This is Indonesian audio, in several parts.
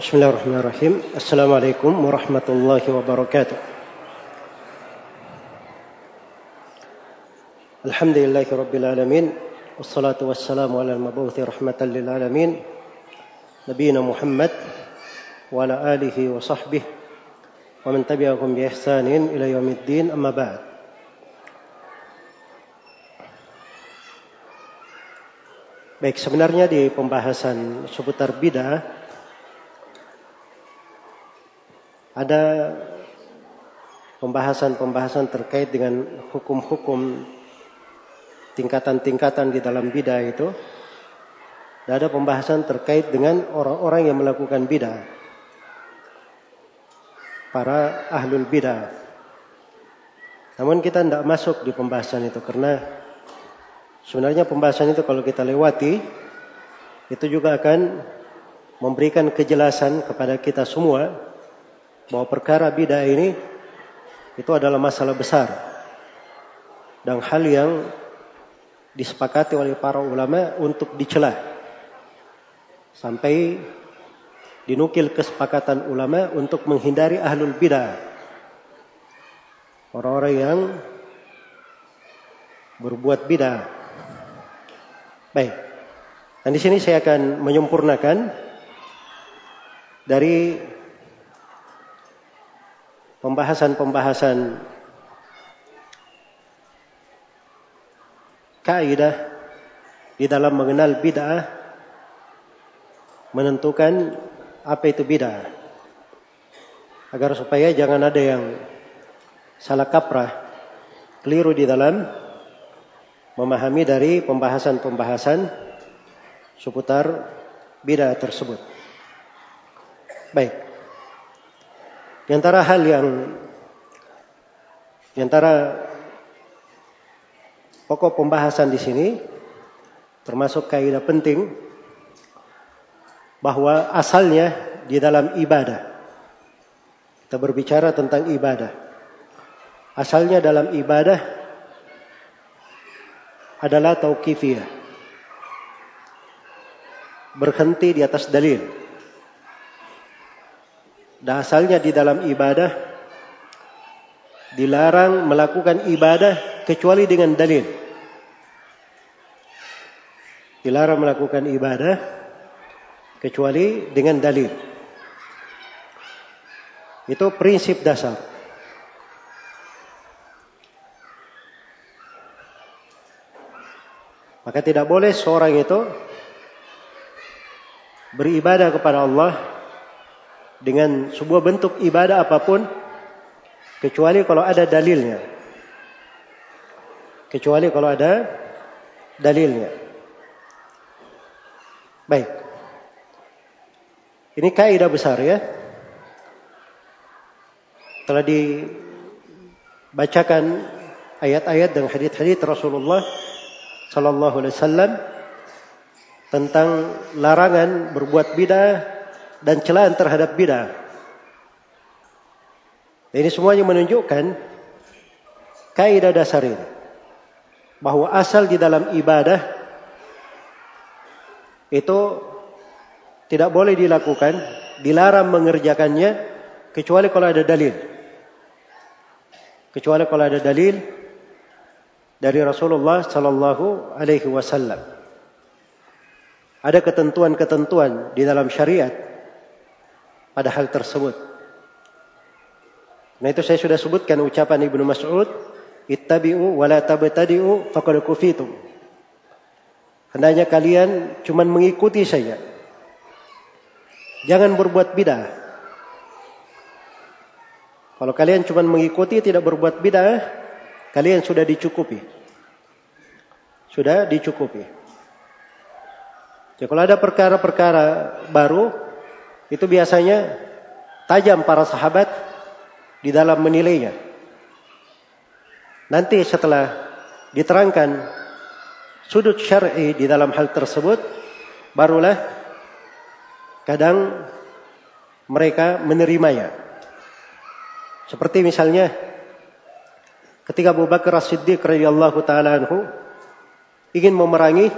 بسم الله الرحمن الرحيم السلام عليكم ورحمة الله وبركاته الحمد لله رب العالمين والصلاة والسلام على المبعوث رحمة للعالمين نبينا محمد وعلى آله وصحبه ومن تبعهم بإحسان إلى يوم الدين أما بعد Baik, sebenarnya di pembahasan seputar bidah ada pembahasan-pembahasan terkait dengan hukum-hukum tingkatan-tingkatan di dalam bidah itu. Dan ada pembahasan terkait dengan orang-orang yang melakukan bidah. Para ahlul bidah. Namun kita tidak masuk di pembahasan itu karena Sebenarnya pembahasan itu kalau kita lewati itu juga akan memberikan kejelasan kepada kita semua bahwa perkara bidah ini itu adalah masalah besar dan hal yang disepakati oleh para ulama untuk dicela sampai dinukil kesepakatan ulama untuk menghindari ahlul bidah orang-orang yang berbuat bidah Baik. Dan di sini saya akan menyempurnakan dari pembahasan-pembahasan kaidah di dalam mengenal bid'ah menentukan apa itu bid'ah agar supaya jangan ada yang salah kaprah keliru di dalam memahami dari pembahasan-pembahasan seputar bidah tersebut. Baik. Di antara hal yang di antara pokok pembahasan di sini termasuk kaidah penting bahwa asalnya di dalam ibadah. Kita berbicara tentang ibadah. Asalnya dalam ibadah adalah tauqifiyah. Berhenti di atas dalil. Dan asalnya di dalam ibadah dilarang melakukan ibadah kecuali dengan dalil. Dilarang melakukan ibadah kecuali dengan dalil. Itu prinsip dasar. Maka tidak boleh seorang itu beribadah kepada Allah dengan sebuah bentuk ibadah apa pun kecuali kalau ada dalilnya. Kecuali kalau ada dalilnya. Baik. Ini kaidah besar ya. Telah dibacakan ayat-ayat dan hadis-hadis Rasulullah Sallallahu Alaihi Wasallam tentang larangan berbuat bidah dan celaan terhadap bidah. Ini semuanya menunjukkan kaidah dasar ini bahwa asal di dalam ibadah itu tidak boleh dilakukan, dilarang mengerjakannya kecuali kalau ada dalil. Kecuali kalau ada dalil dari Rasulullah sallallahu alaihi wasallam. Ada ketentuan-ketentuan di dalam syariat pada hal tersebut. Nah itu saya sudah sebutkan ucapan Ibnu Mas'ud, "Ittabi'u wa la tabtadi'u faqad kufitum." Hendaknya kalian cuma mengikuti saja. Jangan berbuat bidah. Kalau kalian cuma mengikuti tidak berbuat bidah, Kalian sudah dicukupi. Sudah dicukupi. Jadi kalau ada perkara-perkara baru, itu biasanya tajam para sahabat di dalam menilainya. Nanti setelah diterangkan sudut syar'i di dalam hal tersebut, barulah kadang mereka menerimanya. Seperti misalnya ketika Abu Bakar As-Siddiq radhiyallahu taala anhu ingin memerangi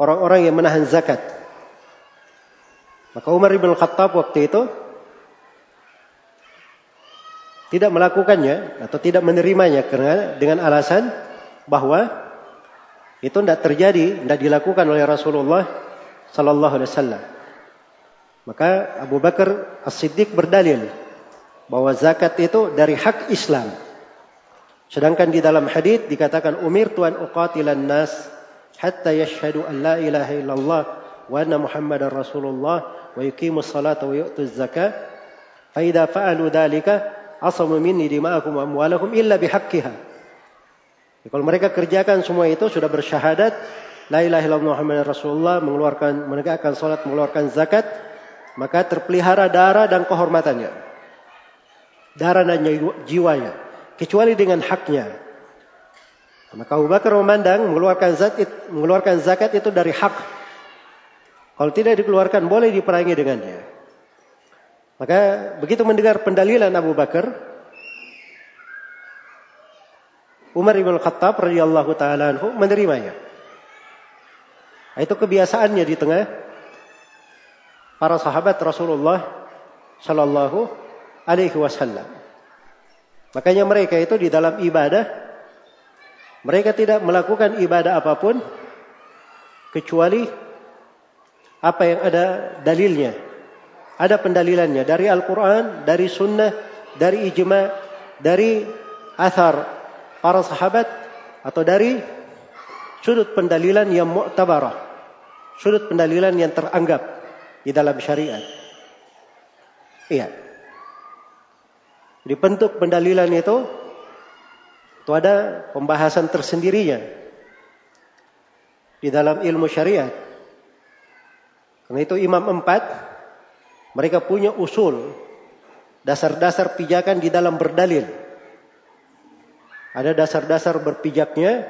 orang-orang yang menahan zakat. Maka Umar bin Khattab waktu itu tidak melakukannya atau tidak menerimanya karena dengan alasan bahwa itu tidak terjadi, tidak dilakukan oleh Rasulullah Sallallahu Alaihi Wasallam. Maka Abu Bakar As-Siddiq berdalil bahwa zakat itu dari hak Islam. Sedangkan di dalam hadis dikatakan umir tuan uqatilan nas hatta yashhadu an la ilaha illallah wa anna muhammadar rasulullah wa yuqimus salata wa yu'tuz zakah fa idza fa'alu dhalika asamu minni dima'akum. Ya, kalau mereka kerjakan semua itu sudah bersyahadat la ilaha illallah muhammadar rasulullah mengeluarkan menegakkan salat mengeluarkan zakat maka terpelihara darah dan kehormatannya. Darah dan jiwanya. Kecuali dengan haknya. Maka Abu Bakar memandang mengeluarkan zakat, mengeluarkan zakat itu dari hak. Kalau tidak dikeluarkan boleh diperangi dengannya. Maka begitu mendengar pendalilan Abu Bakar, Umar bin Khattab radhiyallahu taala menerimanya. Itu kebiasaannya di tengah para sahabat Rasulullah Shallallahu Alaihi Wasallam. Makanya mereka itu di dalam ibadah mereka tidak melakukan ibadah apa pun kecuali apa yang ada dalilnya. Ada pendalilannya dari Al-Quran, dari Sunnah, dari ijma, dari athar para sahabat atau dari sudut pendalilan yang mu'tabarah. Sudut pendalilan yang teranggap di dalam syariat. Iya. Di bentuk pendalilan itu itu ada pembahasan tersendirinya di dalam ilmu syariat. Karena itu imam empat mereka punya usul dasar-dasar pijakan di dalam berdalil. Ada dasar-dasar berpijaknya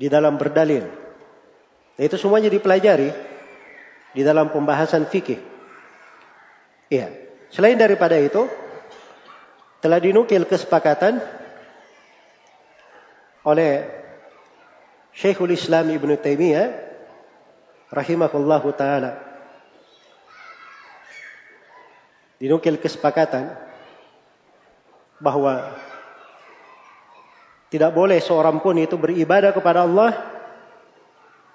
di dalam berdalil. Nah, itu semuanya dipelajari di dalam pembahasan fikih. Iya. Selain daripada itu, telah dinukil kesepakatan oleh Syekhul Islam Ibn Taimiyah rahimahullahu taala. Dinukil kesepakatan bahwa tidak boleh seorang pun itu beribadah kepada Allah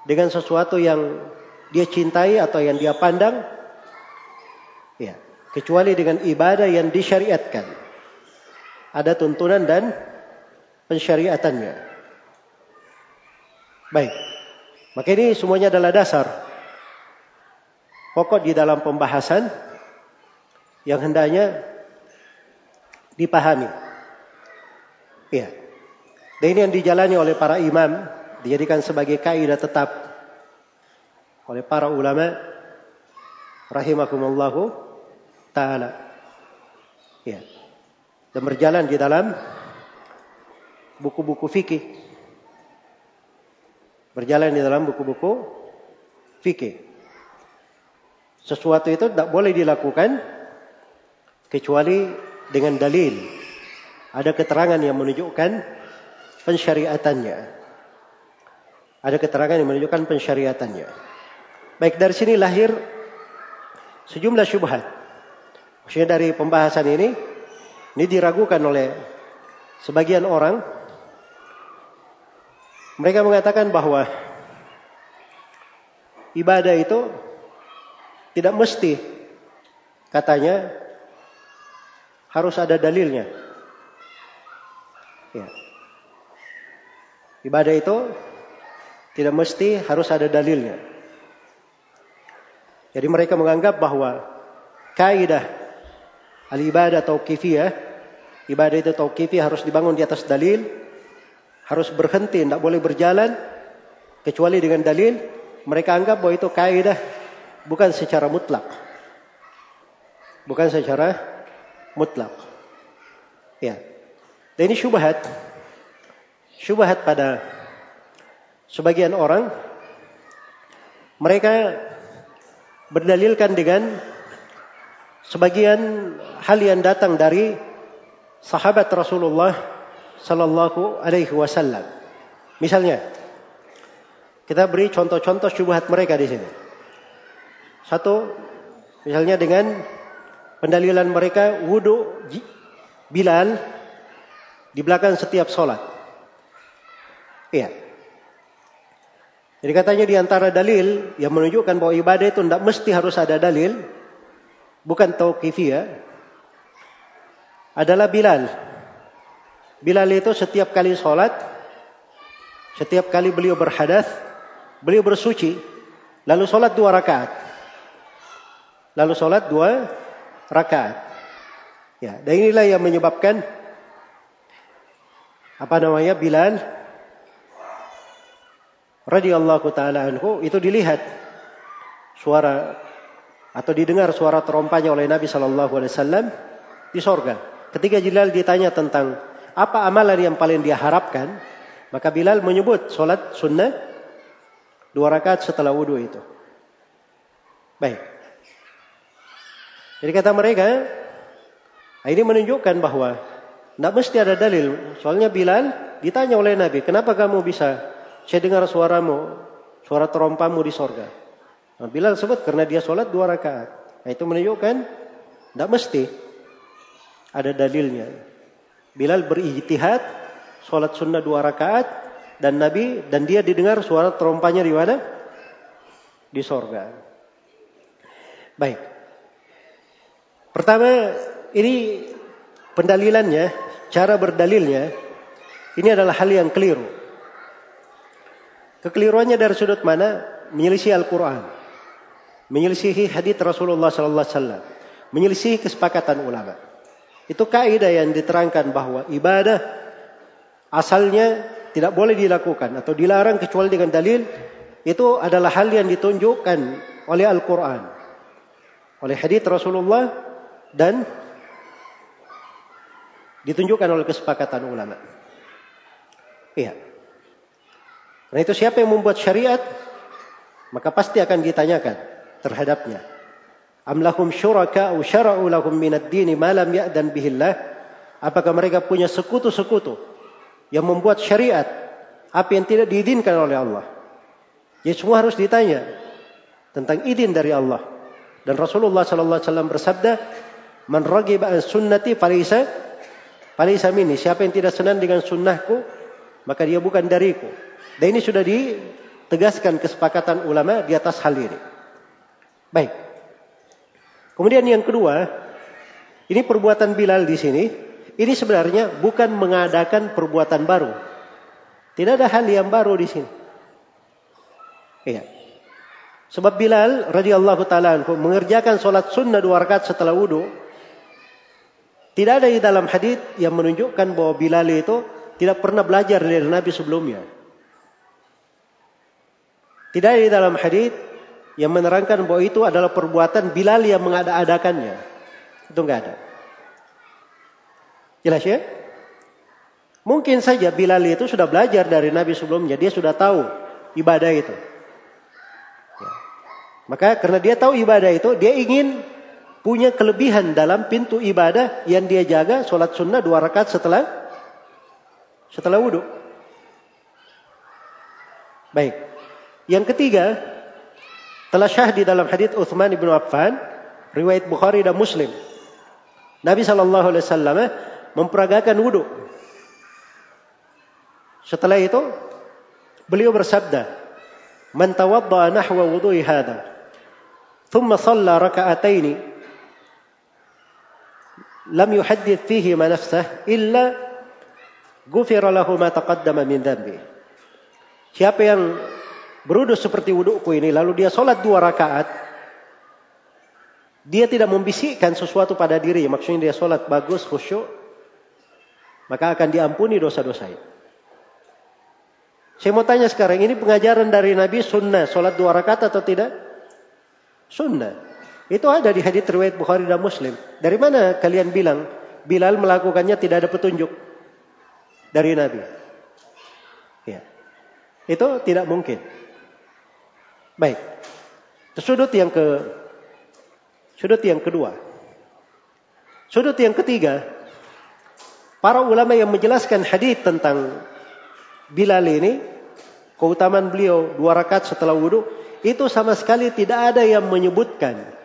dengan sesuatu yang dia cintai atau yang dia pandang ya kecuali dengan ibadah yang disyariatkan. Ada tuntunan dan pensyariatannya. Baik maka ini semuanya adalah dasar pokok di dalam pembahasan yang hendaknya dipahami ya dan ini yang dijalani oleh para imam dijadikan sebagai kaidah tetap oleh para ulama rahimakumullahu taala. Ya. Dan berjalan di dalam buku-buku fikih. Berjalan di dalam buku-buku fikih. Sesuatu itu tidak boleh dilakukan kecuali dengan dalil. Ada keterangan yang menunjukkan pensyariatannya. Ada keterangan yang menunjukkan pensyariatannya. Baik dari sini lahir sejumlah syubhat. Maksudnya dari pembahasan ini, ini diragukan oleh sebagian orang. Mereka mengatakan bahwa ibadah itu tidak mesti katanya harus ada dalilnya. Ya. Ibadah itu tidak mesti harus ada dalilnya. Jadi mereka menganggap bahwa kaidah al-ibadah tauqifiyah, ibadah itu tauqifiyah harus dibangun di atas dalil, harus berhenti, tidak boleh berjalan kecuali dengan dalil. Mereka anggap bahwa itu kaidah bukan secara mutlak. Bukan secara mutlak. Ya. Dan ini syubhat. Syubhat pada sebagian orang mereka berdalilkan dengan sebagian hal yang datang dari sahabat Rasulullah sallallahu alaihi wasallam. Misalnya, kita beri contoh-contoh syubhat mereka di sini. Satu, Misalnya dengan pendalilan mereka wudhu Bilal di belakang setiap sholat. Iya. Jadi katanya di antara dalil yang menunjukkan bahwa ibadah itu tidak mesti harus ada dalil, bukan tauqifiyah, adalah Bilal. Bilal itu setiap kali sholat, setiap kali beliau berhadas, beliau bersuci, lalu sholat dua rakaat. Lalu sholat dua rakaat. Ya, dan inilah yang menyebabkan apa namanya Bilal radhiyallahu taala anhu itu dilihat suara atau didengar suara terompanya oleh Nabi Shallallahu alaihi wasallam di sorga. Ketika Bilal ditanya tentang apa amalan yang paling dia harapkan, maka Bilal menyebut solat sunnah dua rakaat setelah wudhu itu. Baik. Jadi kata mereka, ini menunjukkan bahwa tidak mesti ada dalil. Soalnya Bilal ditanya oleh Nabi, kenapa kamu bisa saya dengar suaramu, suara terompamu di sorga. Nah, Bilal sebut karena dia sholat dua rakaat. Nah, itu menunjukkan tidak mesti ada dalilnya. Bilal berijtihad sholat sunnah dua rakaat dan Nabi dan dia didengar suara terompanya di mana? Di sorga. Baik. Pertama, ini pendalilannya, cara berdalilnya, ini adalah hal yang keliru. Kekeliruannya dari sudut mana? Menyelisih Al-Quran. Menyelisihi hadits Rasulullah Wasallam. Menyelisihi kesepakatan ulama. Itu kaidah yang diterangkan bahwa ibadah asalnya tidak boleh dilakukan atau dilarang kecuali dengan dalil itu adalah hal yang ditunjukkan oleh Al-Quran. Oleh hadits Rasulullah dan ditunjukkan oleh kesepakatan ulama. Iya. Karena itu siapa yang membuat syariat maka pasti akan ditanyakan terhadapnya. Am lahum syuraka au syara'u lahum minad dini ma lam ya'dan bihillah? Apakah mereka punya sekutu-sekutu yang membuat syariat apa yang tidak diizinkan oleh Allah? Ya semua harus ditanya tentang izin dari Allah. Dan Rasulullah sallallahu alaihi wasallam bersabda, "Man raghiba an sunnati falaysa falaysa minni." Siapa yang tidak senang dengan sunnahku, maka dia bukan dariku. Dan ini sudah ditegaskan kesepakatan ulama di atas hal ini. Baik. Kemudian yang kedua, ini perbuatan Bilal di sini, ini sebenarnya bukan mengadakan perbuatan baru. Tidak ada hal yang baru di sini. Iya. Sebab Bilal radhiyallahu taala mengerjakan sholat sunnah dua rakaat setelah wudhu. Tidak ada di dalam hadis yang menunjukkan bahwa Bilal itu tidak pernah belajar dari Nabi sebelumnya. Tidak ada di dalam hadis yang menerangkan bahwa itu adalah perbuatan Bilal yang mengada-adakannya. Itu enggak ada. Jelas ya? Mungkin saja Bilal itu sudah belajar dari Nabi sebelumnya. Dia sudah tahu ibadah itu. Ya. Maka karena dia tahu ibadah itu, dia ingin punya kelebihan dalam pintu ibadah yang dia jaga sholat sunnah dua rakaat setelah setelah wudhu. Baik. Yang ketiga, telah syah di dalam hadits Uthman bin Affan, riwayat Bukhari dan Muslim. Nabi Shallallahu Alaihi Wasallam memperagakan wudhu. Setelah itu, beliau bersabda, "Man tawadda nahwa wudhu'i hadha, thumma shalla raka'ataini, lam yuhaddith fihi ma nafsah illa ghufira lahu ma taqaddama min dhanbi." Siapa yang beruduk seperti wudukku ini, lalu dia sholat dua rakaat, dia tidak membisikkan sesuatu pada diri, maksudnya dia sholat bagus, khusyuk, maka akan diampuni dosa-dosanya. Saya mau tanya sekarang, ini pengajaran dari Nabi sunnah, sholat dua rakaat atau tidak? Sunnah. Itu ada di hadits riwayat Bukhari dan Muslim. Dari mana kalian bilang Bilal melakukannya tidak ada petunjuk dari Nabi? Ya. Itu tidak mungkin. Baik. Sudut yang ke sudut yang kedua. Sudut yang ketiga, para ulama yang menjelaskan hadis tentang Bilal ini, keutamaan beliau dua rakaat setelah wudhu, itu sama sekali tidak ada yang menyebutkan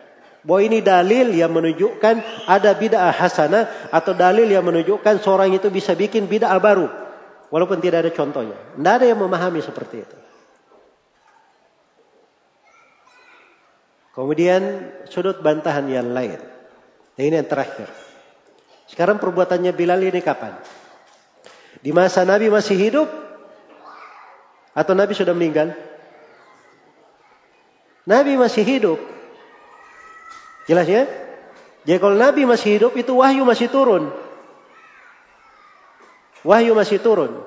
Bahwa ini dalil yang menunjukkan ada bid'ah hasanah atau dalil yang menunjukkan seorang itu bisa bikin bid'ah baru. Walaupun tidak ada contohnya. Tidak ada yang memahami seperti itu. Kemudian sudut bantahan yang lain. Dan ini yang terakhir. Sekarang perbuatannya Bilal ini kapan? Di masa Nabi masih hidup? Atau Nabi sudah meninggal? Nabi masih hidup. Jelas ya? Jadi kalau Nabi masih hidup itu wahyu masih turun. Wahyu masih turun.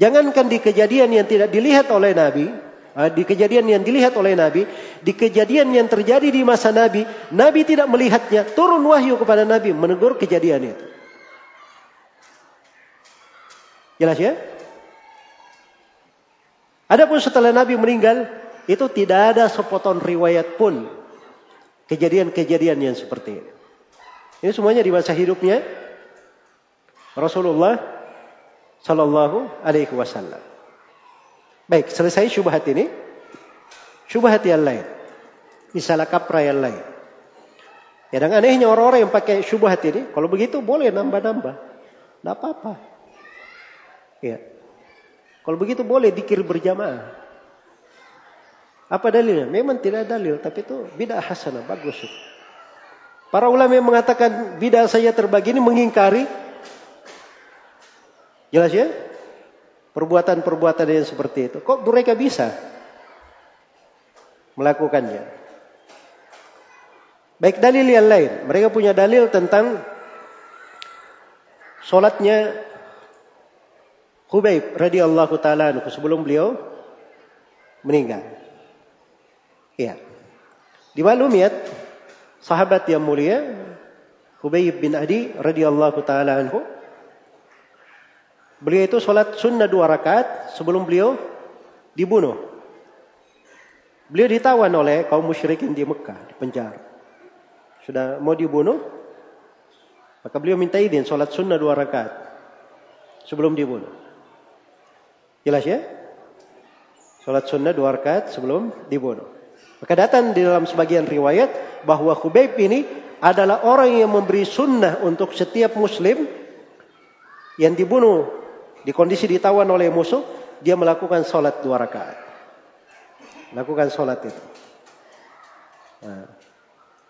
Jangankan di kejadian yang tidak dilihat oleh Nabi, di kejadian yang dilihat oleh Nabi, di kejadian yang terjadi di masa Nabi, Nabi tidak melihatnya, turun wahyu kepada Nabi menegur kejadian itu. Jelas ya? Adapun setelah Nabi meninggal, itu tidak ada sepotong riwayat pun kejadian-kejadian yang seperti ini. Ini semuanya di masa hidupnya Rasulullah Sallallahu Alaihi Wasallam. Baik, selesai syubhat ini. Syubhat yang lain. Misalnya kapra yang lain. Ya dan anehnya orang-orang yang pakai syubhat ini, kalau begitu boleh nambah-nambah. Tidak apa-apa. Ya. Kalau begitu boleh dikir berjamaah. Apa dalilnya? Memang tidak dalil, tapi itu bid'ah hasanah, bagus. Para ulama yang mengatakan bid'ah saya terbagi ini mengingkari Jelas ya? Perbuatan-perbuatan yang seperti itu. Kok mereka bisa melakukannya? Baik dalil yang lain. Mereka punya dalil tentang solatnya Hubaib radhiyallahu taala sebelum beliau meninggal. Iya. Dimaklumi ya, sahabat yang mulia Hubayb bin Adi radhiyallahu taala anhu. Beliau itu sholat sunnah dua rakaat sebelum beliau dibunuh. Beliau ditawan oleh kaum musyrikin di Mekah, di penjara. Sudah mau dibunuh, maka beliau minta izin sholat sunnah dua rakaat sebelum dibunuh. Jelas ya? Sholat sunnah dua rakaat sebelum dibunuh. Maka datang di dalam sebagian riwayat bahwa Khubayb ini adalah orang yang memberi sunnah untuk setiap muslim yang dibunuh di kondisi ditawan oleh musuh, dia melakukan sholat dua rakaat. Lakukan sholat itu. Nah,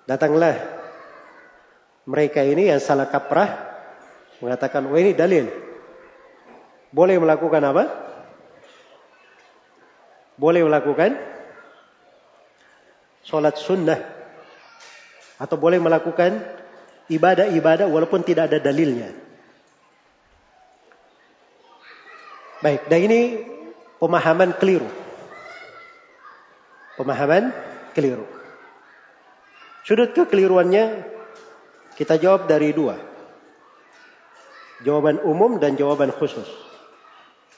datanglah mereka ini yang salah kaprah mengatakan, wah ini dalil. Boleh melakukan apa? Boleh melakukan sholat sunnah atau boleh melakukan ibadah-ibadah walaupun tidak ada dalilnya. Baik, dan ini pemahaman keliru. Pemahaman keliru. Sudut kekeliruannya kita jawab dari dua. Jawaban umum dan jawaban khusus.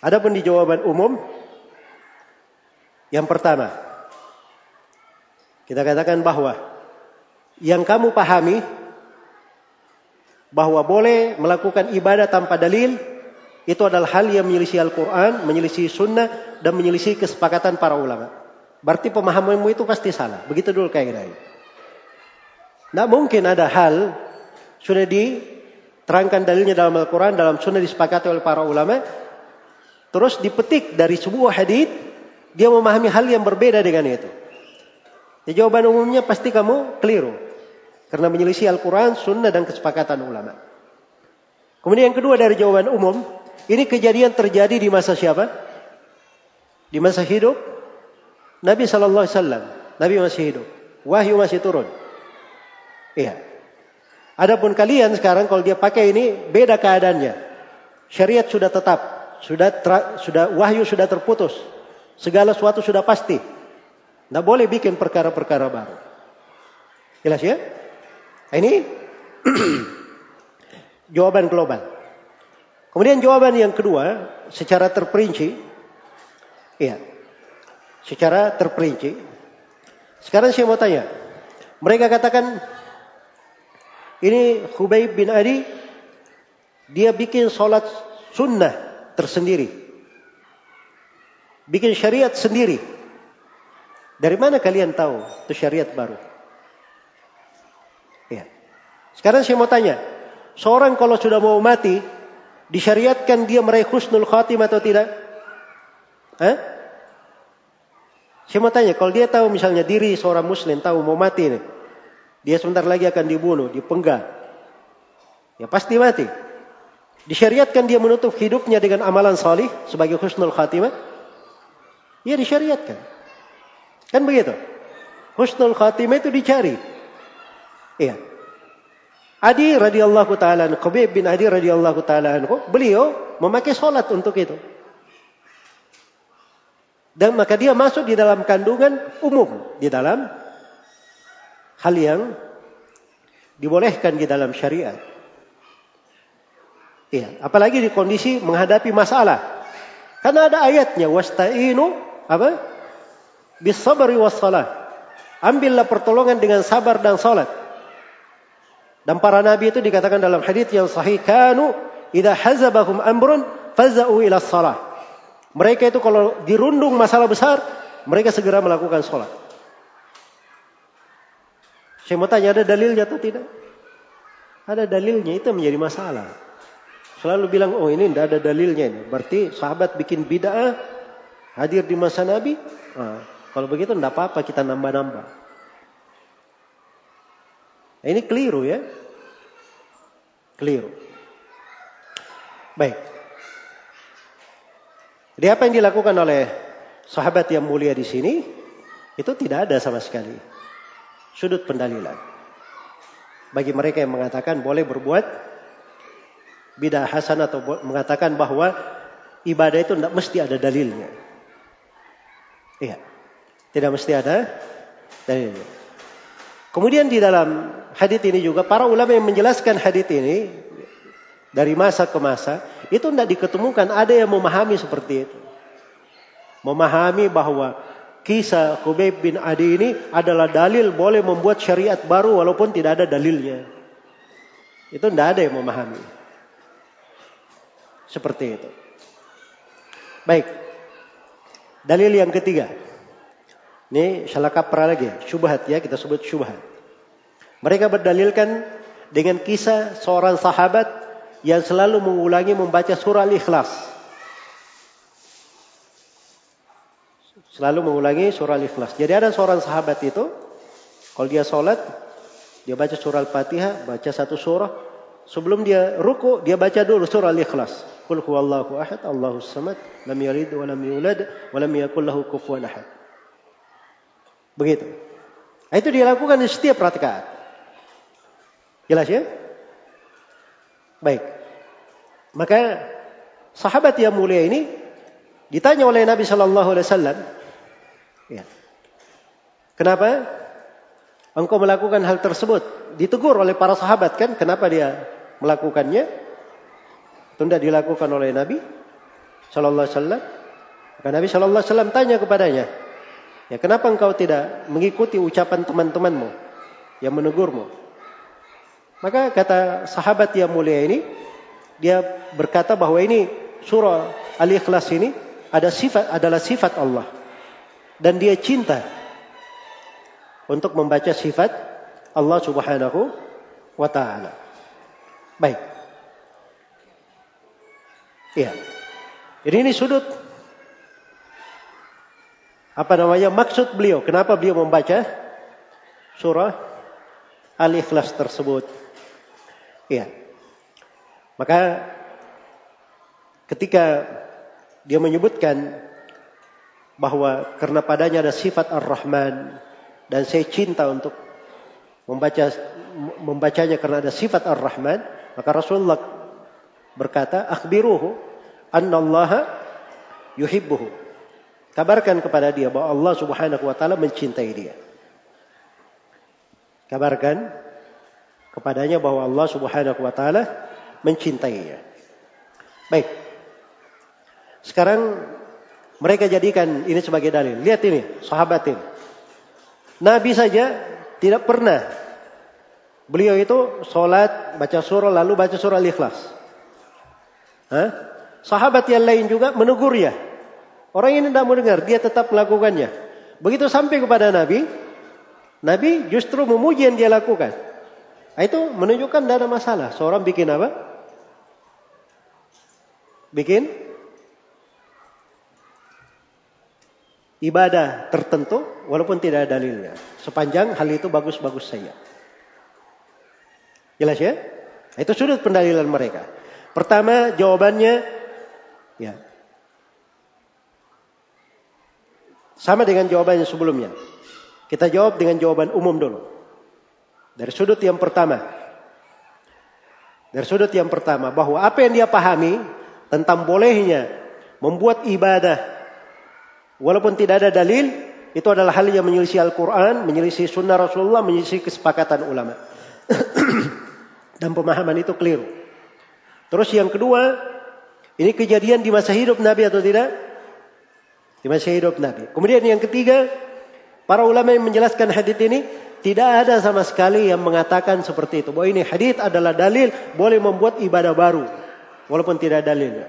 Adapun di jawaban umum yang pertama, kita katakan bahwa yang kamu pahami bahwa boleh melakukan ibadah tanpa dalil itu adalah hal yang menyelisih Al-Quran, menyelisih sunnah, dan menyelisih kesepakatan para ulama. Berarti pemahamanmu itu pasti salah. Begitu dulu kayak gini. Tidak mungkin ada hal sudah diterangkan dalilnya dalam Al-Quran, dalam sunnah disepakati oleh para ulama, terus dipetik dari sebuah hadith, dia memahami hal yang berbeda dengan itu. Ya, jawaban umumnya pasti kamu keliru. Karena menyelisih Al-Quran, Sunnah, dan kesepakatan ulama. Kemudian yang kedua dari jawaban umum, ini kejadian terjadi di masa siapa? Di masa hidup Nabi Sallallahu Alaihi Wasallam. Nabi masih hidup. Wahyu masih turun. Iya. Adapun kalian sekarang kalau dia pakai ini beda keadaannya. Syariat sudah tetap, sudah sudah wahyu sudah terputus. Segala sesuatu sudah pasti. Tidak boleh bikin perkara-perkara baru. Jelas ya? Ini jawaban global. Kemudian jawaban yang kedua secara terperinci. Iya. Secara terperinci. Sekarang saya mau tanya. Mereka katakan ini Khubayb bin Adi dia bikin sholat sunnah tersendiri. Bikin syariat sendiri. Dari mana kalian tahu itu syariat baru? Ya. Sekarang saya mau tanya, seorang kalau sudah mau mati, disyariatkan dia meraih husnul khatimah atau tidak? Hah? Saya mau tanya, kalau dia tahu misalnya diri seorang muslim tahu mau mati nih, dia sebentar lagi akan dibunuh, dipenggal. Ya pasti mati. Disyariatkan dia menutup hidupnya dengan amalan salih sebagai husnul khatimah? Ya disyariatkan. Kan begitu? Husnul khatimah itu dicari. Iya. Adi radhiyallahu taala anhu, bin Adi radhiyallahu taala beliau memakai solat untuk itu. Dan maka dia masuk di dalam kandungan umum di dalam hal yang dibolehkan di dalam syariat. Iya, apalagi di kondisi menghadapi masalah. Karena ada ayatnya wasta'inu apa? Bis sabri was. Ambillah pertolongan dengan sabar dan salat. Dan para nabi itu dikatakan dalam hadis yang sahih kanu idza hazabahum amrun faza'u ila salah. Mereka itu kalau dirundung masalah besar, mereka segera melakukan sholat. Saya mau tanya ada dalilnya atau tidak? Ada dalilnya itu menjadi masalah. Selalu bilang oh ini tidak ada dalilnya ini. Berarti sahabat bikin bid'ah hadir di masa Nabi. Nah, kalau begitu tidak apa-apa kita nambah-nambah. Nah, ini keliru ya. Keliru. Baik. Jadi apa yang dilakukan oleh sahabat yang mulia di sini itu tidak ada sama sekali sudut pendalilan. Bagi mereka yang mengatakan boleh berbuat bidah hasan atau mengatakan bahwa ibadah itu tidak mesti ada dalilnya. Iya. Tidak mesti ada dalilnya. Kemudian di dalam hadis ini juga para ulama yang menjelaskan hadis ini dari masa ke masa itu tidak diketemukan ada yang memahami seperti itu. Memahami bahwa kisah Khubayb bin Adi ini adalah dalil boleh membuat syariat baru walaupun tidak ada dalilnya. Itu tidak ada yang memahami. Seperti itu. Baik. Dalil yang ketiga. Ini salah kaprah lagi. Syubhat ya, kita sebut syubhat. Mereka berdalilkan dengan kisah seorang sahabat yang selalu mengulangi membaca surah Al-Ikhlas. Selalu mengulangi surah Al-Ikhlas. Jadi ada seorang sahabat itu, kalau dia sholat, dia baca surah Al-Fatihah, baca satu surah. Sebelum dia ruku, dia baca dulu surah Al-Ikhlas. Qul huwallahu ahad, Allahu samad, lam yalid wa lam yulad wa lam yakul ahad. Begitu. Nah, itu dilakukan di setiap rakaat. Jelas ya? Baik. Maka sahabat yang mulia ini ditanya oleh Nabi Shallallahu Alaihi Wasallam, ya, kenapa engkau melakukan hal tersebut? Ditegur oleh para sahabat kan, kenapa dia melakukannya? Tunda dilakukan oleh Nabi Sallallahu Alaihi Wasallam. Maka Nabi Sallallahu Alaihi Wasallam tanya kepadanya, ya kenapa engkau tidak mengikuti ucapan teman-temanmu yang menegurmu? Maka kata sahabat yang mulia ini, dia berkata bahwa ini surah Al-Ikhlas ini ada sifat adalah sifat Allah dan dia cinta untuk membaca sifat Allah Subhanahu wa taala. Baik. Iya. Jadi ini sudut apa namanya maksud beliau? Kenapa beliau membaca surah Al-Ikhlas tersebut? Iya. Maka ketika dia menyebutkan bahwa karena padanya ada sifat Ar-Rahman dan saya cinta untuk membaca membacanya karena ada sifat Ar-Rahman, maka Rasulullah berkata, "Akhbiruhu anna Allah yuhibbuhu." Kabarkan kepada dia bahwa Allah Subhanahu wa taala mencintai dia. Kabarkan kepadanya bahwa Allah Subhanahu wa taala mencintainya. Baik. Sekarang mereka jadikan ini sebagai dalil. Lihat ini, sahabat ini. Nabi saja tidak pernah beliau itu sholat, baca surah, lalu baca surah Al-Ikhlas. Sahabat yang lain juga menegur ya. Orang ini tidak mau dengar, dia tetap melakukannya. Begitu sampai kepada Nabi, Nabi justru memuji yang dia lakukan. Nah, itu menunjukkan tidak ada masalah. Seorang bikin apa? Bikin ibadah tertentu walaupun tidak ada dalilnya. Sepanjang hal itu bagus-bagus saja. Jelas ya? Nah, itu sudut pendalilan mereka. Pertama jawabannya ya. Sama dengan jawaban yang sebelumnya. Kita jawab dengan jawaban umum dulu. Dari sudut yang pertama. Dari sudut yang pertama bahwa apa yang dia pahami tentang bolehnya membuat ibadah walaupun tidak ada dalil itu adalah hal yang menyelisih Al-Quran, menyelisih sunnah Rasulullah, menyelisih kesepakatan ulama. Dan pemahaman itu keliru. Terus yang kedua, ini kejadian di masa hidup Nabi atau tidak? Di masa hidup Nabi. Kemudian yang ketiga, para ulama yang menjelaskan hadis ini tidak ada sama sekali yang mengatakan seperti itu. Bahwa ini hadis adalah dalil boleh membuat ibadah baru. Walaupun tidak dalil.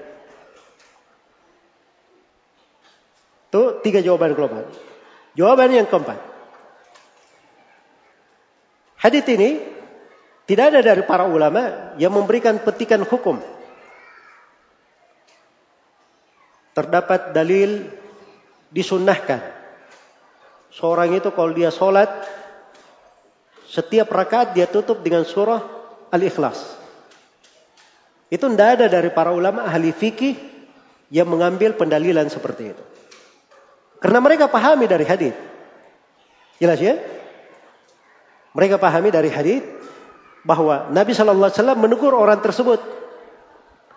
Itu tiga jawaban global. Jawaban yang keempat. Hadis ini tidak ada dari para ulama yang memberikan petikan hukum. Terdapat dalil disunnahkan. Seorang itu kalau dia sholat, setiap rakaat dia tutup dengan surah Al-Ikhlas. Itu tidak ada dari para ulama ahli fikih yang mengambil pendalilan seperti itu. Karena mereka pahami dari hadis. Jelas ya? Mereka pahami dari hadis bahwa Nabi Shallallahu Alaihi Wasallam menegur orang tersebut.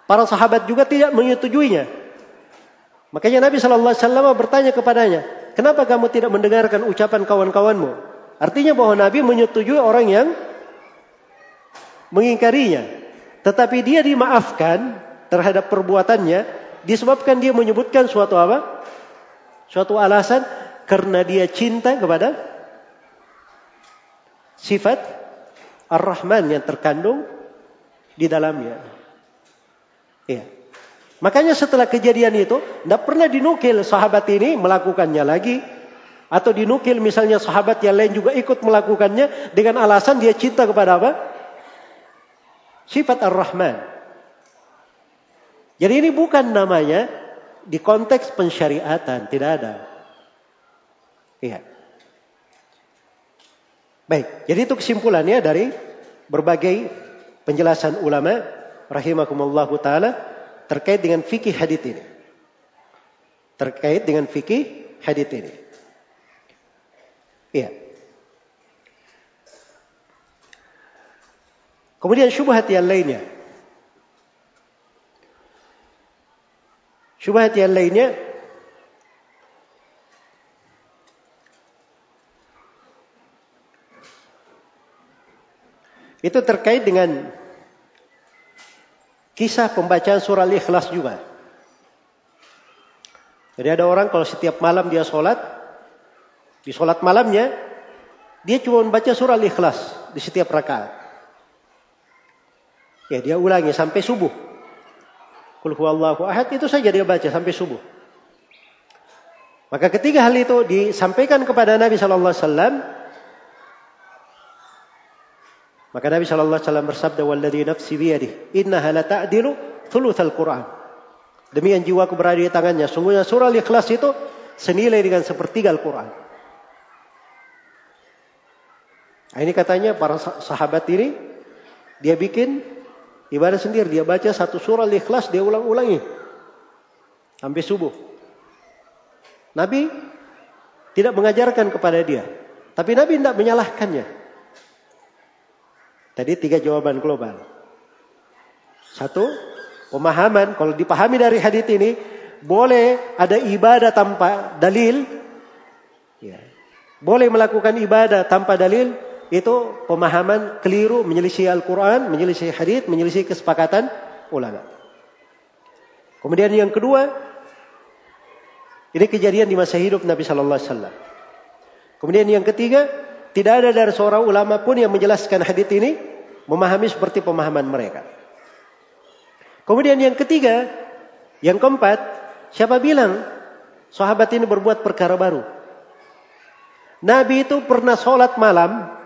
Para sahabat juga tidak menyetujuinya. Makanya Nabi Shallallahu Alaihi Wasallam bertanya kepadanya, kenapa kamu tidak mendengarkan ucapan kawan-kawanmu? Artinya bahwa Nabi menyetujui orang yang mengingkarinya. Tetapi dia dimaafkan terhadap perbuatannya disebabkan dia menyebutkan suatu apa? Suatu alasan karena dia cinta kepada sifat Ar-Rahman yang terkandung di dalamnya. Iya. Makanya setelah kejadian itu, tidak pernah dinukil sahabat ini melakukannya lagi. Atau dinukil misalnya sahabat yang lain juga ikut melakukannya dengan alasan dia cinta kepada apa? Sifat Ar-Rahman. Jadi ini bukan namanya di konteks pensyariatan, tidak ada. Iya. Baik, jadi itu kesimpulannya dari berbagai penjelasan ulama rahimakumullah taala terkait dengan fikih hadith ini. Terkait dengan fikih hadith ini. Iya. Kemudian syubhat yang lainnya. Syubhat yang lainnya Itu terkait dengan kisah pembacaan surah Al-Ikhlas juga. Jadi ada orang kalau setiap malam dia sholat, di sholat malamnya, dia cuma membaca surah Al-Ikhlas di setiap rakaat. Ya dia ulangi sampai subuh. Kul huwallahu ahad itu saja dia baca sampai subuh. Maka ketika hal itu disampaikan kepada Nabi Shallallahu Alaihi Wasallam, maka Nabi Shallallahu Alaihi Wasallam bersabda, "Walladhi nafsi biyadih, innaha la ta'dilu thuluthal Quran." Demi yang jiwaku berada di tangannya, sungguhnya surah Al-Ikhlas itu senilai dengan sepertiga Al-Quran. Nah, ini katanya para sahabat ini dia bikin ibadah sendiri, dia baca satu surah Al-Ikhlas dia ulang-ulangi sampai subuh. Nabi tidak mengajarkan kepada dia, tapi Nabi tidak menyalahkannya. Tadi tiga jawaban global. Satu, pemahaman. Kalau dipahami dari hadis ini, boleh ada ibadah tanpa dalil. Ya. Boleh melakukan ibadah tanpa dalil. Itu pemahaman keliru menyelisih Al-Quran, menyelisih hadis, menyelisih kesepakatan ulama. Kemudian yang kedua, ini kejadian di masa hidup Nabi Sallallahu Alaihi Wasallam. Kemudian yang ketiga, tidak ada dari seorang ulama pun yang menjelaskan hadis ini memahami seperti pemahaman mereka. Kemudian yang ketiga, yang keempat, siapa bilang sahabat ini berbuat perkara baru? Nabi itu pernah sholat malam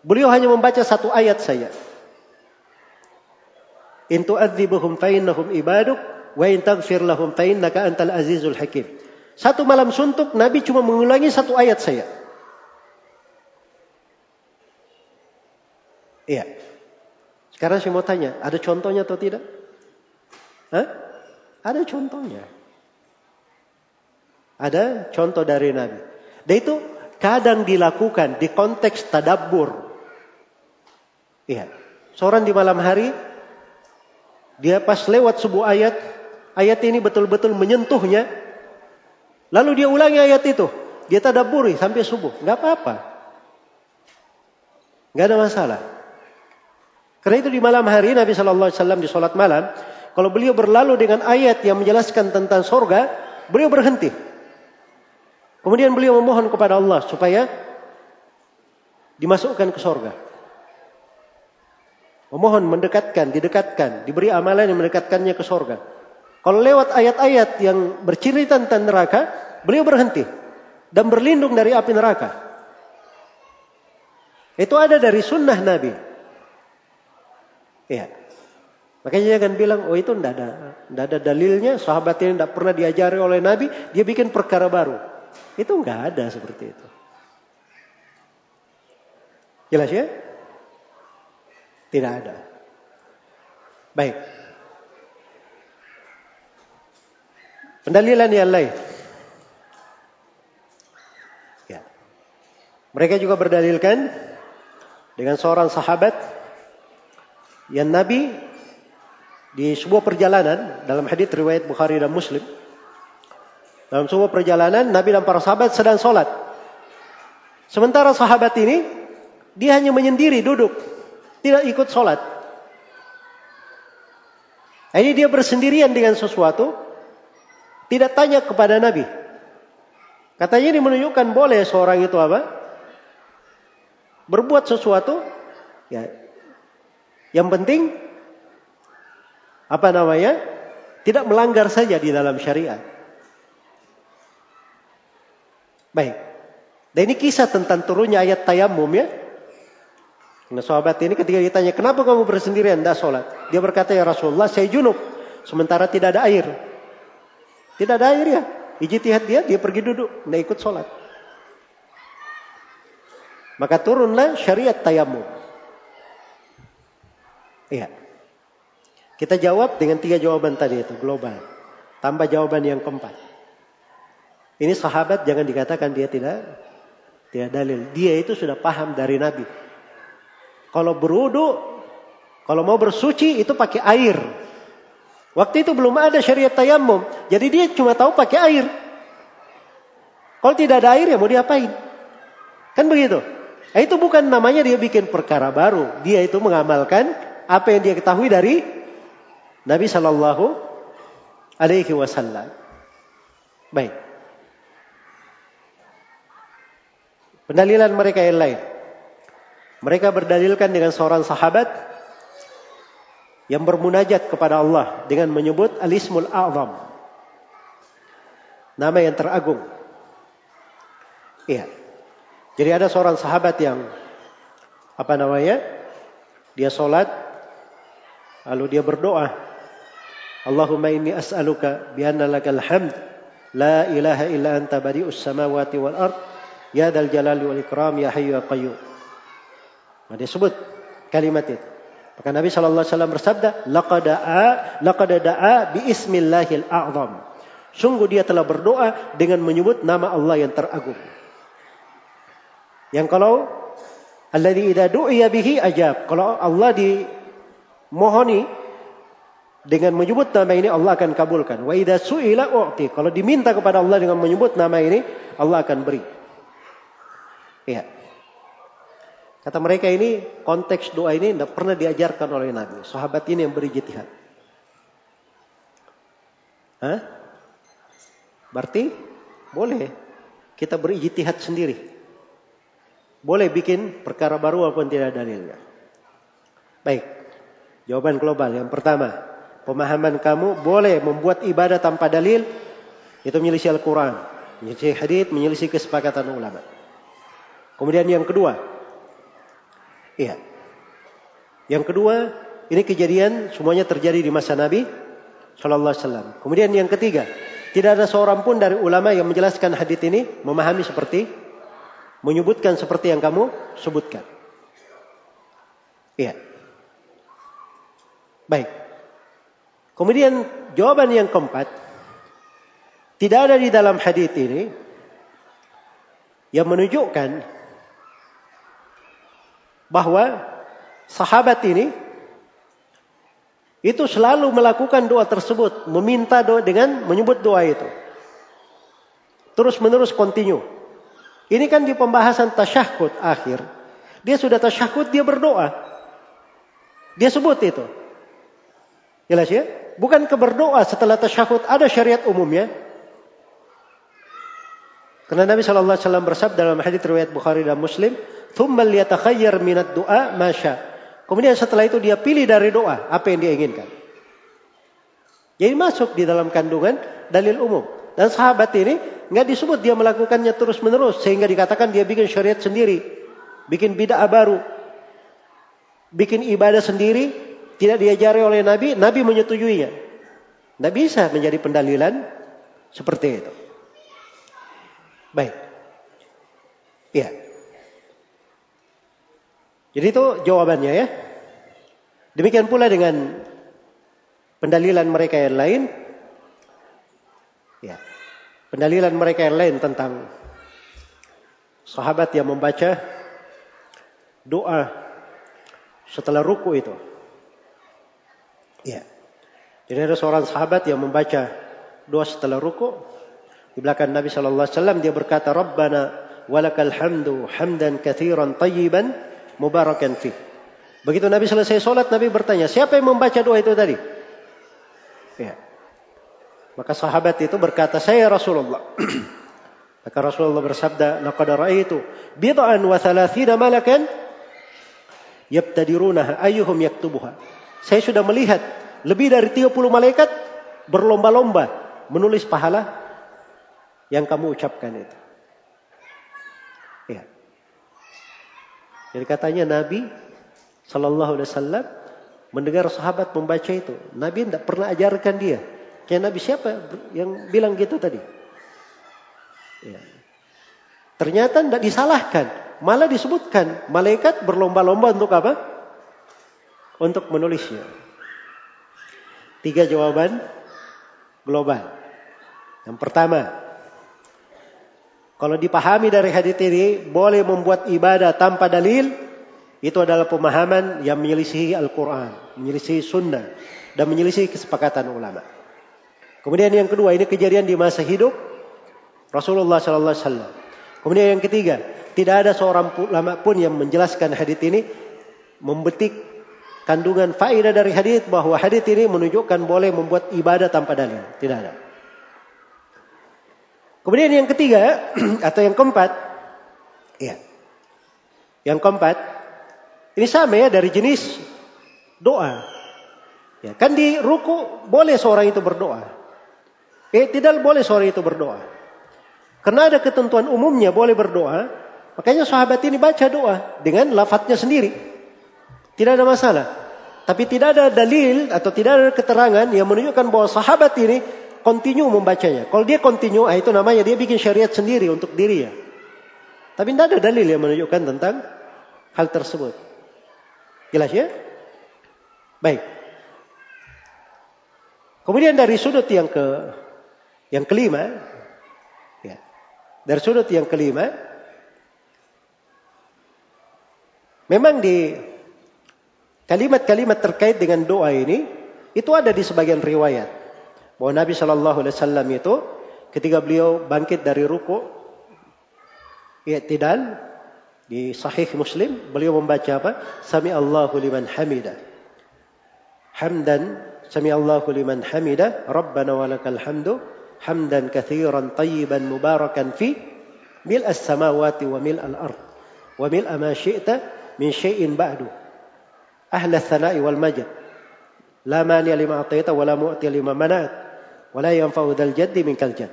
Beliau hanya membaca satu ayat saja. In tu'adzibuhum fa innahum ibaduk wa in taghfir lahum fa innaka antal azizul hakim. Satu malam suntuk Nabi cuma mengulangi satu ayat saja. Iya. Sekarang saya mau tanya, ada contohnya atau tidak? Hah? Ada contohnya. Ada contoh dari Nabi. Dan itu kadang dilakukan di konteks tadabbur. Iya. Seorang di malam hari, dia pas lewat sebuah ayat, ayat ini betul-betul menyentuhnya, lalu dia ulangi ayat itu. Dia tadabburi sampai subuh. Nggak apa-apa. Nggak ada masalah. Karena itu di malam hari Nabi Shallallahu Alaihi Wasallam di sholat malam, kalau beliau berlalu dengan ayat yang menjelaskan tentang sorga, beliau berhenti. Kemudian beliau memohon kepada Allah supaya dimasukkan ke sorga. Memohon mendekatkan, didekatkan, diberi amalan yang mendekatkannya ke sorga. Kalau lewat ayat-ayat yang berciri tentang neraka, beliau berhenti dan berlindung dari api neraka. Itu ada dari sunnah Nabi. Iya. Makanya jangan bilang, oh itu tidak ada, tidak ada dalilnya. Sahabat ini tidak pernah diajari oleh Nabi, dia bikin perkara baru. Itu nggak ada seperti itu. Jelas ya? Tidak ada. Baik. Pendalilan yang lain. Ya. Mereka juga berdalilkan dengan seorang sahabat yang Nabi di sebuah perjalanan dalam hadits riwayat Bukhari dan Muslim dalam sebuah perjalanan Nabi dan para sahabat sedang sholat. Sementara sahabat ini dia hanya menyendiri duduk tidak ikut sholat. Ini dia bersendirian dengan sesuatu tidak tanya kepada Nabi. Katanya ini menunjukkan boleh seorang itu apa? Berbuat sesuatu ya yang penting apa namanya? Tidak melanggar saja di dalam syariat. Baik. Dan ini kisah tentang turunnya ayat tayamum ya. Nah sahabat ini ketika ditanya, kenapa kamu bersendirian tidak sholat? Dia berkata, ya Rasulullah, saya junub. Sementara tidak ada air. Tidak ada air ya. Ijtihad dia, dia pergi duduk. Tidak ikut sholat. Maka turunlah syariat tayamum. Iya. Kita jawab dengan tiga jawaban tadi itu global. Tambah jawaban yang keempat. Ini sahabat jangan dikatakan dia tidak tidak dalil. Dia itu sudah paham dari Nabi. Kalau berudu, kalau mau bersuci itu pakai air. Waktu itu belum ada syariat tayamum. Jadi dia cuma tahu pakai air. Kalau tidak ada air ya mau diapain? Kan begitu. Nah, itu bukan namanya dia bikin perkara baru. Dia itu mengamalkan apa yang dia ketahui dari Nabi Shallallahu Alaihi Wasallam. Baik. Pendalilan mereka yang lain. Mereka berdalilkan dengan seorang sahabat yang bermunajat kepada Allah dengan menyebut Alismul A'zam. Nama yang teragung. Iya. Jadi ada seorang sahabat yang apa namanya? Dia sholat Lalu dia berdoa, Allahumma inni as'aluka bi anna lakal hamd la ilaha illa anta bari'us samawati wal ard ya dal jalali wal ikram ya hayyu ya qayyum. Nah, dia sebut kalimat itu. Maka Nabi wasallam bersabda, laqad da'a laqad bi ismillahil a'zam. Sungguh dia telah berdoa dengan menyebut nama Allah yang teragung. Yang kalau alladzi idza du'iya bihi ajab. Kalau Allah di mohoni dengan menyebut nama ini Allah akan kabulkan. Wa idza su'ila u'ti. Kalau diminta kepada Allah dengan menyebut nama ini, Allah akan beri. Iya. Kata mereka ini konteks doa ini tidak pernah diajarkan oleh Nabi. Sahabat ini yang beri jihad. Hah? Berarti boleh kita beri jihad sendiri. Boleh bikin perkara baru walaupun tidak dalilnya. Baik. Jawaban global. Yang pertama, pemahaman kamu boleh membuat ibadah tanpa dalil itu menyelisih Al-Quran, menyelisih hadith, menyelisih kesepakatan ulama. Kemudian yang kedua, Iya. Yang kedua, ini kejadian semuanya terjadi di masa Nabi Shallallahu Alaihi Wasallam. Kemudian yang ketiga, tidak ada seorang pun dari ulama yang menjelaskan hadits ini memahami seperti menyebutkan seperti yang kamu sebutkan. Iya. Baik. Kemudian jawaban yang keempat, tidak ada di dalam hadits ini yang menunjukkan bahwa sahabat ini itu selalu melakukan doa tersebut, meminta doa dengan menyebut doa itu. Terus menerus kontinu. Ini kan di pembahasan tasyahud akhir. Dia sudah tasyahud, dia berdoa. Dia sebut itu. Jelas ya? Bukan keberdoa setelah tasyahud ada syariat umumnya. Karena Nabi Shallallahu Alaihi Wasallam bersabda dalam hadits riwayat Bukhari dan Muslim, "Thumma liyatakhayyar minat doa masya." Kemudian setelah itu dia pilih dari doa apa yang dia inginkan. Jadi masuk di dalam kandungan dalil umum. Dan sahabat ini nggak disebut dia melakukannya terus menerus sehingga dikatakan dia bikin syariat sendiri, bikin bid'ah baru, bikin ibadah sendiri, tidak diajari oleh Nabi, Nabi menyetujuinya. Tidak bisa menjadi pendalilan seperti itu. Baik. Iya. Jadi itu jawabannya ya. Demikian pula dengan pendalilan mereka yang lain. Ya. Pendalilan mereka yang lain tentang sahabat yang membaca doa setelah ruku itu. Ya. Jadi ada seorang sahabat yang membaca doa setelah ruku. Di belakang Nabi Shallallahu Alaihi Wasallam dia berkata, Rabbana walakal hamdu hamdan kathiran tayyiban mubarakan fi. Begitu Nabi selesai sholat, Nabi bertanya, siapa yang membaca doa itu tadi? Ya. Maka sahabat itu berkata, saya Rasulullah. Maka Rasulullah bersabda, laqad ra'aitu bid'an wa thalathina malakan yabtadirunaha ayyuhum yaktubuha. Saya sudah melihat lebih dari 30 malaikat berlomba-lomba menulis pahala yang kamu ucapkan itu. Jadi katanya Nabi Sallallahu Alaihi Wasallam mendengar sahabat membaca itu. Nabi tidak pernah ajarkan dia. Kayak Nabi siapa yang bilang gitu tadi? Ya. Ternyata tidak disalahkan. Malah disebutkan malaikat berlomba-lomba untuk apa? Untuk menulisnya. Tiga jawaban global. Yang pertama, kalau dipahami dari hadis ini, boleh membuat ibadah tanpa dalil, itu adalah pemahaman yang menyelisihi Al-Quran, menyelisihi sunnah, dan menyelisihi kesepakatan ulama. Kemudian yang kedua, ini kejadian di masa hidup Rasulullah Sallallahu Alaihi Wasallam. Kemudian yang ketiga, tidak ada seorang ulama pun yang menjelaskan hadis ini membetik kandungan faedah dari hadis bahwa hadis ini menunjukkan boleh membuat ibadah tanpa dalil. Tidak ada. Kemudian yang ketiga atau yang keempat, ya, yang keempat ini sama ya dari jenis doa. Ya, kan di ruku boleh seorang itu berdoa. Eh, tidak boleh seorang itu berdoa. Karena ada ketentuan umumnya boleh berdoa. Makanya sahabat ini baca doa dengan lafadznya sendiri. Tidak ada masalah. Tapi tidak ada dalil atau tidak ada keterangan yang menunjukkan bahwa sahabat ini continue membacanya. Kalau dia continue, ah, itu namanya dia bikin syariat sendiri untuk diri ya. Tapi tidak ada dalil yang menunjukkan tentang hal tersebut. Jelas ya? Baik. Kemudian dari sudut yang ke yang kelima, ya, dari sudut yang kelima, memang di kalimat-kalimat terkait dengan doa ini itu ada di sebagian riwayat bahwa Nabi Shallallahu Alaihi Wasallam itu ketika beliau bangkit dari ruku, i'tidal di Sahih Muslim beliau membaca apa? Sami Allahu liman hamida. Hamdan sami Allahu liman hamida. Rabbana walakal hamdu. Hamdan kathiran tayyiban mubarakan fi mil as-samawati wa mil al-ard wa mil ma min syai'in ba'du. Wal majd. La mani lima ataita wa la mu'ti lima manat. Wala yanfa'u dzal jaddi minkal jadd.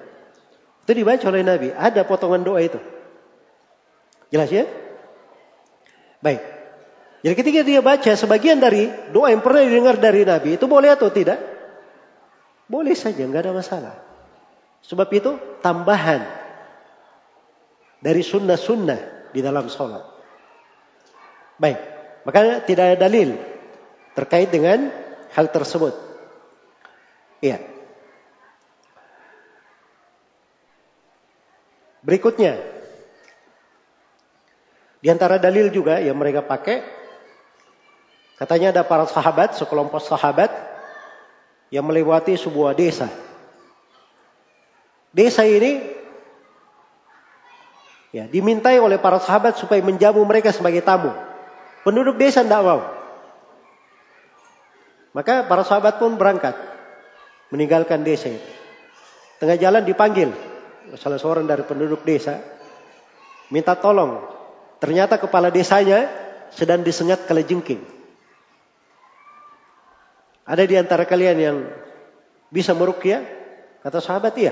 Itu dibaca oleh Nabi. Ada potongan doa itu. Jelas ya? Baik. Jadi ketika dia baca sebagian dari doa yang pernah didengar dari Nabi, itu boleh atau tidak? Boleh saja, nggak ada masalah. Sebab itu tambahan dari sunnah-sunnah di dalam sholat. Baik, makanya tidak ada dalil terkait dengan hal tersebut. Iya. Berikutnya, di antara dalil juga yang mereka pakai, katanya ada para sahabat, sekelompok sahabat yang melewati sebuah desa. Desa ini ya dimintai oleh para sahabat supaya menjamu mereka sebagai tamu. Penduduk desa tidak mau. Maka para sahabat pun berangkat meninggalkan desa. Tengah jalan dipanggil salah seorang dari penduduk desa minta tolong. Ternyata kepala desanya sedang disengat kalajengking. Ada di antara kalian yang bisa merukyah? Kata sahabat iya.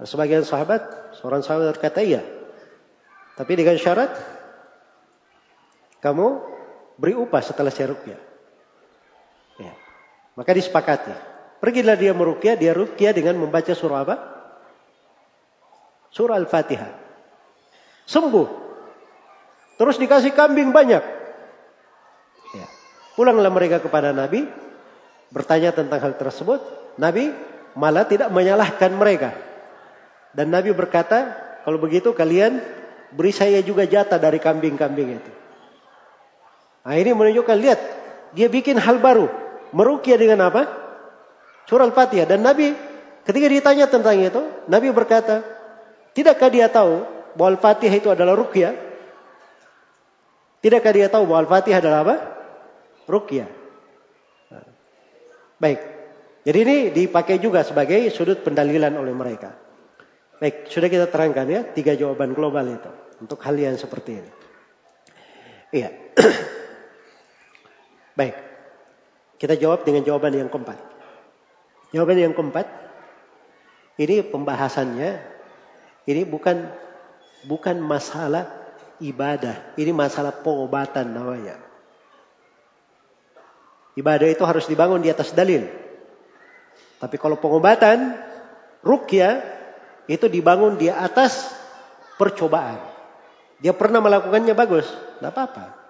Sebagian sahabat, seorang sahabat berkata iya. Tapi dengan syarat kamu beri upah setelah saya rukyah. Ya. Maka disepakati. Pergilah dia merukyah, dia rukyah dengan membaca surah apa? Surah Al-Fatihah. Sembuh. Terus dikasih kambing banyak. Pulanglah mereka kepada Nabi, bertanya tentang hal tersebut. Nabi malah tidak menyalahkan mereka. Dan Nabi berkata, kalau begitu kalian beri saya juga jatah dari kambing-kambing itu. Nah ini menunjukkan, lihat, dia bikin hal baru. Merukia dengan apa? Surah Al-Fatihah. Dan Nabi ketika ditanya tentang itu, Nabi berkata, tidakkah dia tahu bahwa Al-Fatihah itu adalah rukyah? Tidakkah dia tahu bahwa Al-Fatihah adalah apa? rukyah. Baik. Jadi ini dipakai juga sebagai sudut pendalilan oleh mereka. Baik, sudah kita terangkan ya tiga jawaban global itu untuk hal yang seperti ini. Iya. Baik. Kita jawab dengan jawaban yang keempat. Jawaban yang keempat ini pembahasannya ini bukan bukan masalah ibadah, ini masalah pengobatan namanya. Ibadah itu harus dibangun di atas dalil. Tapi kalau pengobatan, rukyah itu dibangun di atas percobaan. Dia pernah melakukannya bagus, tidak apa-apa.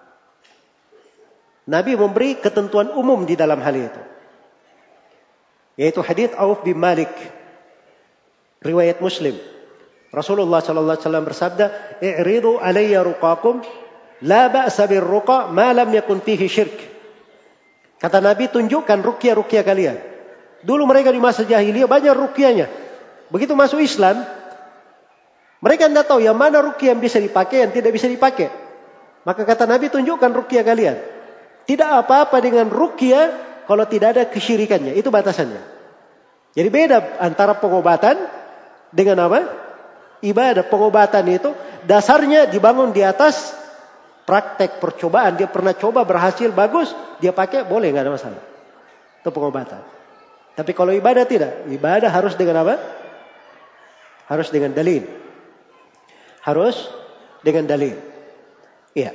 Nabi memberi ketentuan umum di dalam hal itu. Yaitu hadits Auf bin Malik. Riwayat Muslim. Rasulullah sallallahu alaihi wasallam bersabda, "I'ridu alayya ruqakum la ba'sa bir ruqa ma lam yakun fihi syirk." Kata Nabi, tunjukkan rukyah-rukyah kalian. Dulu mereka di masa jahiliyah banyak rukyahnya. Begitu masuk Islam, mereka tidak tahu yang mana rukyah yang bisa dipakai, yang tidak bisa dipakai. Maka kata Nabi, tunjukkan rukyah kalian. Tidak apa-apa dengan rukyah kalau tidak ada kesyirikannya. Itu batasannya. Jadi beda antara pengobatan dengan apa? Ibadah. Pengobatan itu dasarnya dibangun di atas praktek percobaan. Dia pernah coba berhasil bagus dia pakai boleh nggak ada masalah. Itu pengobatan. Tapi kalau ibadah tidak ibadah harus dengan apa? Harus dengan dalil. Harus dengan dalil. Iya.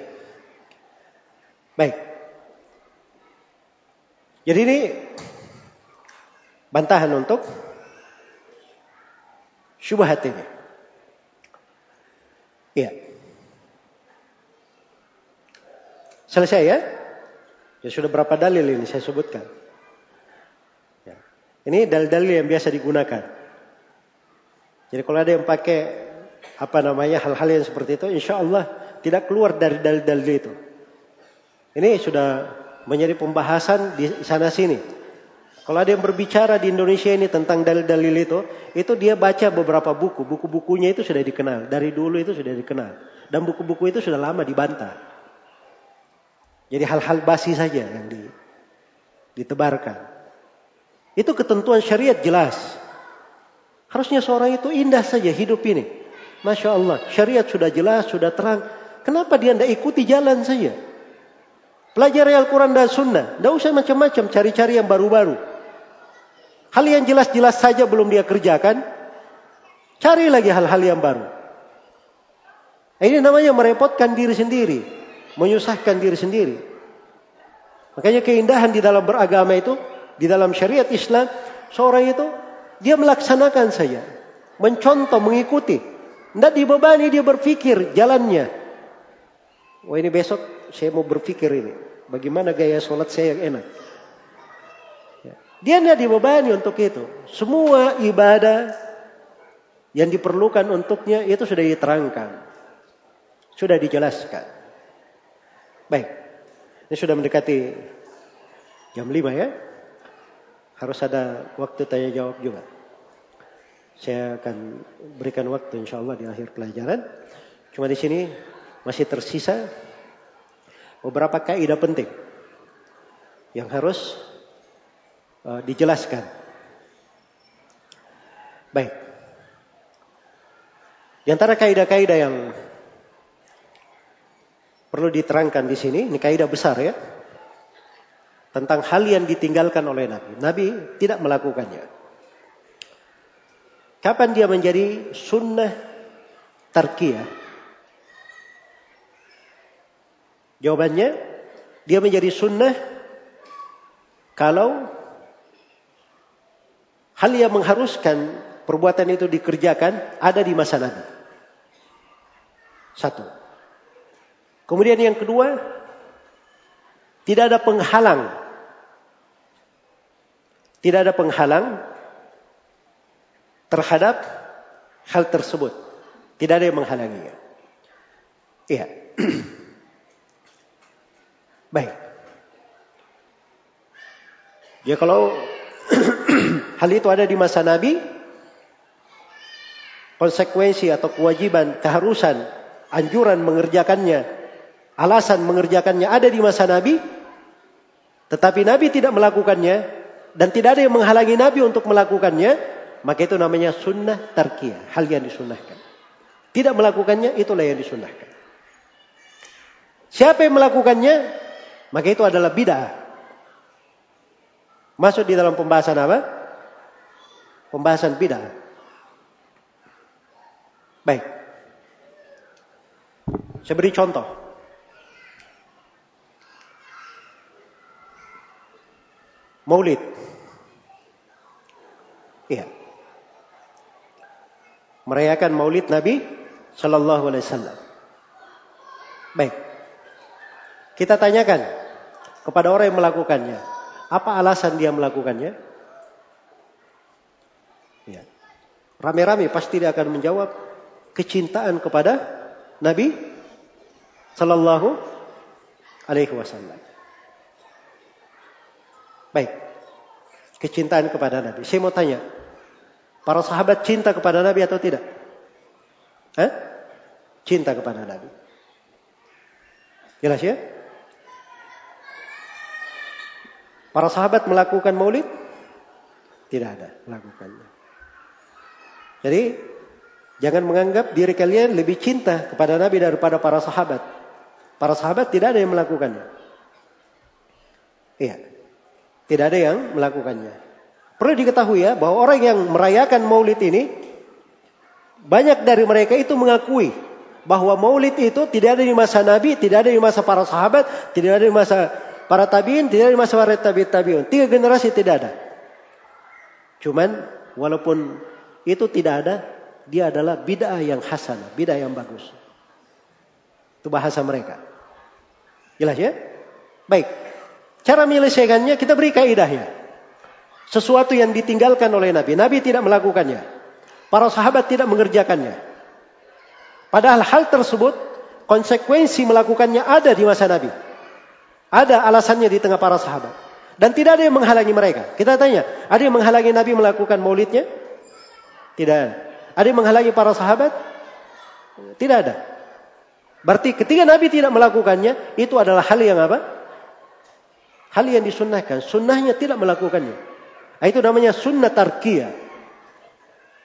Baik jadi ini bantahan untuk syubhat ini iya Selesai ya? Ya sudah berapa dalil ini saya sebutkan. Ya. Ini dalil-dalil yang biasa digunakan. Jadi kalau ada yang pakai apa namanya hal-hal yang seperti itu, insya Allah tidak keluar dari dalil-dalil itu. Ini sudah menjadi pembahasan di sana sini. Kalau ada yang berbicara di Indonesia ini tentang dalil-dalil itu, itu dia baca beberapa buku. Buku-bukunya itu sudah dikenal. Dari dulu itu sudah dikenal. Dan buku-buku itu sudah lama dibantah. Jadi hal-hal basi saja yang ditebarkan. Itu ketentuan syariat jelas. Harusnya seorang itu indah saja hidup ini. Masya Allah, syariat sudah jelas, sudah terang. Kenapa dia tidak ikuti jalan saja? Pelajari Al-Quran dan Sunnah. Tidak usah macam-macam, cari-cari yang baru-baru. Hal yang jelas-jelas saja belum dia kerjakan. Cari lagi hal-hal yang baru. Ini namanya merepotkan diri sendiri. menyusahkan diri sendiri. Makanya keindahan di dalam beragama itu, di dalam syariat Islam, seorang itu dia melaksanakan saja, mencontoh, mengikuti. Tidak dibebani dia berpikir jalannya. Wah ini besok saya mau berpikir ini. Bagaimana gaya sholat saya yang enak. Ya. Dia tidak dibebani untuk itu. Semua ibadah yang diperlukan untuknya itu sudah diterangkan. Sudah dijelaskan. Baik. Ini sudah mendekati jam 5 ya. Harus ada waktu tanya jawab juga. Saya akan berikan waktu insya Allah di akhir pelajaran. Cuma di sini masih tersisa beberapa kaidah penting yang harus uh, dijelaskan. Baik. Di antara kaidah-kaidah yang perlu diterangkan di sini, ini kaidah besar ya. Tentang hal yang ditinggalkan oleh Nabi. Nabi tidak melakukannya. Kapan dia menjadi sunnah tarkiyah? Jawabannya, dia menjadi sunnah kalau hal yang mengharuskan perbuatan itu dikerjakan ada di masa Nabi. Satu. Kemudian yang kedua, tidak ada penghalang. Tidak ada penghalang terhadap hal tersebut. Tidak ada yang menghalanginya. Iya. Baik. Ya kalau hal itu ada di masa Nabi, konsekuensi atau kewajiban, keharusan, anjuran mengerjakannya, alasan mengerjakannya ada di masa Nabi, tetapi Nabi tidak melakukannya dan tidak ada yang menghalangi Nabi untuk melakukannya, maka itu namanya sunnah tarkiyah, hal yang disunnahkan. Tidak melakukannya, itulah yang disunnahkan. Siapa yang melakukannya, maka itu adalah bid'ah. Masuk di dalam pembahasan apa? Pembahasan bid'ah. Baik. Saya beri contoh. Maulid. Iya. Merayakan Maulid Nabi Shallallahu Alaihi Wasallam. Baik. Kita tanyakan kepada orang yang melakukannya. Apa alasan dia melakukannya? Ya. Rame-rame pasti dia akan menjawab kecintaan kepada Nabi Sallallahu Alaihi Wasallam. Baik, kecintaan kepada Nabi. Saya mau tanya, para sahabat cinta kepada Nabi atau tidak? Eh? Cinta kepada Nabi. Jelas ya? Para sahabat melakukan maulid? Tidak ada melakukannya. Jadi Jangan menganggap diri kalian lebih cinta kepada Nabi daripada para sahabat. Para sahabat tidak ada yang melakukannya. Iya. Tidak ada yang melakukannya. Perlu diketahui ya bahwa orang yang merayakan maulid ini banyak dari mereka itu mengakui bahwa maulid itu tidak ada di masa Nabi, tidak ada di masa para sahabat, tidak ada di masa para tabiin, tidak di masa para tabiin tabiin. Tiga generasi tidak ada. Cuman walaupun itu tidak ada, dia adalah bid'ah yang hasan, bid'ah yang bagus. Itu bahasa mereka. Jelas ya? Baik. Cara menyelesaikannya kita beri kaidahnya. Sesuatu yang ditinggalkan oleh Nabi. Nabi tidak melakukannya. Para sahabat tidak mengerjakannya. Padahal hal tersebut konsekuensi melakukannya ada di masa Nabi. Ada alasannya di tengah para sahabat. Dan tidak ada yang menghalangi mereka. Kita tanya, ada yang menghalangi Nabi melakukan maulidnya? Tidak ada. Ada yang menghalangi para sahabat? Tidak ada. Berarti ketika Nabi tidak melakukannya, itu adalah hal yang apa? Hal yang disunnahkan. Sunnahnya tidak melakukannya. Nah, itu namanya sunnah tarkiyah.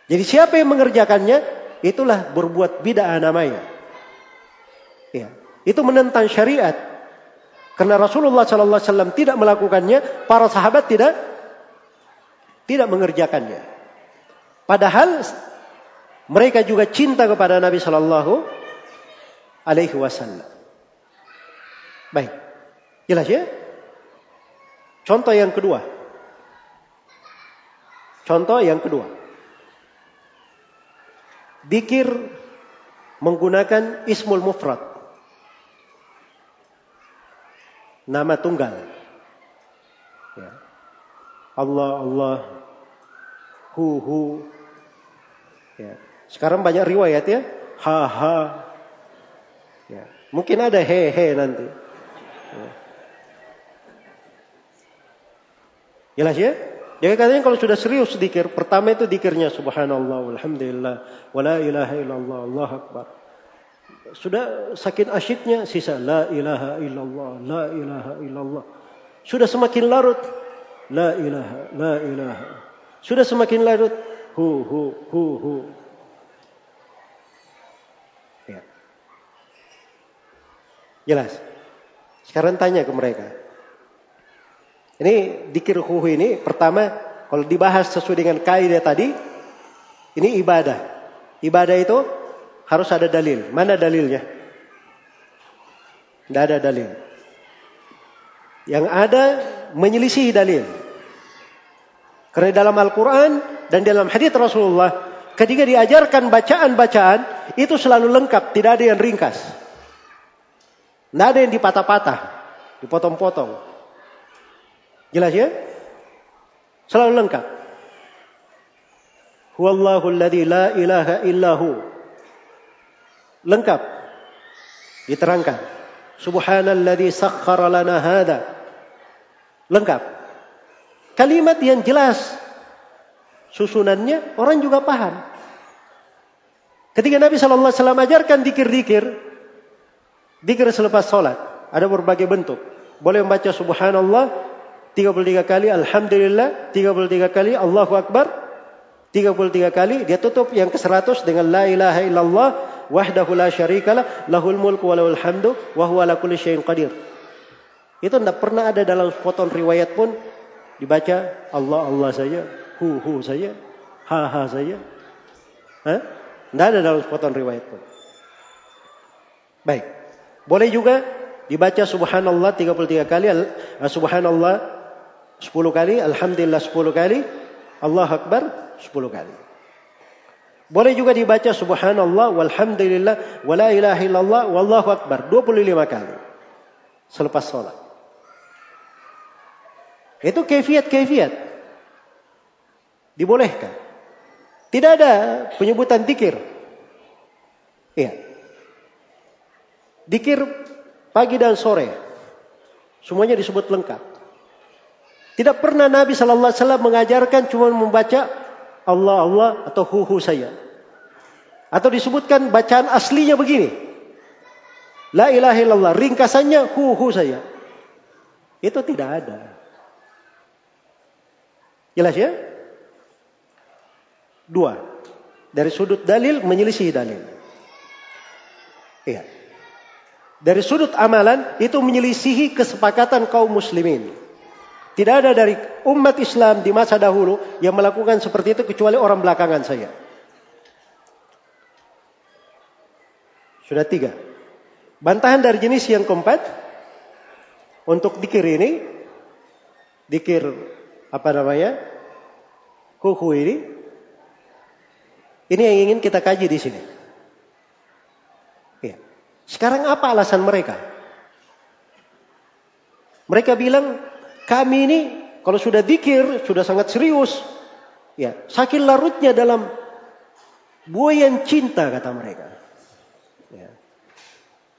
Jadi siapa yang mengerjakannya, itulah berbuat bid'ah namanya. Ya. Itu menentang syariat. Karena Rasulullah SAW tidak melakukannya, para sahabat tidak tidak mengerjakannya. Padahal mereka juga cinta kepada Nabi Shallallahu Alaihi Wasallam. Baik. Jelas ya? Contoh yang kedua. Contoh yang kedua. Dikir menggunakan ismul mufrad. Nama tunggal. Ya. Allah, Allah, hu, hu. Ya. Sekarang banyak riwayat ya. Ha, ha. Ya. Mungkin ada he, he nanti. Ya. Jelas ya? Jadi katanya kalau sudah serius dikir, pertama itu dikirnya subhanallah, alhamdulillah, wala ilaha illallah, Allah akbar. Sudah saking asyiknya sisa la ilaha illallah, la ilaha illallah. Sudah semakin larut la ilaha, la ilaha. Sudah semakin larut hu hu hu hu. Ya. Jelas. Sekarang tanya ke mereka. Ini dikir huhu ini pertama kalau dibahas sesuai dengan kaidah tadi ini ibadah. Ibadah itu harus ada dalil. Mana dalilnya? Tidak ada dalil. Yang ada menyelisih dalil. Karena dalam Al-Quran dan dalam hadits Rasulullah ketika diajarkan bacaan-bacaan itu selalu lengkap, tidak ada yang ringkas. Tidak ada yang dipatah-patah, dipotong-potong. Jelas ya? Selalu lengkap. Huwallahu alladhi la ilaha illahu. Lengkap. Diterangkan. Subhanalladzi sakhkhara lana hadha. Lengkap. Kalimat yang jelas. Susunannya orang juga paham. Ketika Nabi Shallallahu Alaihi Wasallam ajarkan dikir-dikir, dikir selepas sholat, ada berbagai bentuk. Boleh membaca Subhanallah, 33 kali Alhamdulillah, 33 kali Allahu Akbar, 33 kali dia tutup yang ke-100 dengan la ilaha illallah wahdahu la syarikalah lahul mulku wa lahul hamdu wa huwa ala kulli syai'in qadir. Itu tidak pernah ada dalam potong riwayat pun dibaca Allah Allah saja, hu hu saja, ha ha saja. Hah? Tidak ada dalam potong riwayat pun. Baik. Boleh juga dibaca subhanallah 33 kali, subhanallah 10 kali, Alhamdulillah 10 kali, Allah Akbar 10 kali. Boleh juga dibaca subhanallah walhamdulillah wala ilaha illallah wallahu akbar 25 kali selepas sholat. Itu kefiat-kefiat. Dibolehkan. Tidak ada penyebutan dikir. Iya. Dikir pagi dan sore. Semuanya disebut lengkap. Tidak pernah Nabi Shallallahu Alaihi mengajarkan cuma membaca Allah Allah atau hu hu saya. Atau disebutkan bacaan aslinya begini. La ilaha illallah. Ringkasannya hu hu saya. Itu tidak ada. Jelas ya? Dua. Dari sudut dalil menyelisih dalil. Iya. Dari sudut amalan itu menyelisihi kesepakatan kaum muslimin. Tidak ada dari umat Islam di masa dahulu yang melakukan seperti itu kecuali orang belakangan saya. Sudah tiga. Bantahan dari jenis yang keempat. Untuk dikir ini. Dikir apa namanya? Kuku ini. Ini yang ingin kita kaji di sini. Ya. Sekarang apa alasan mereka? Mereka bilang kami ini kalau sudah dikir, sudah sangat serius. Ya, saking larutnya dalam buayan cinta kata mereka. Ya.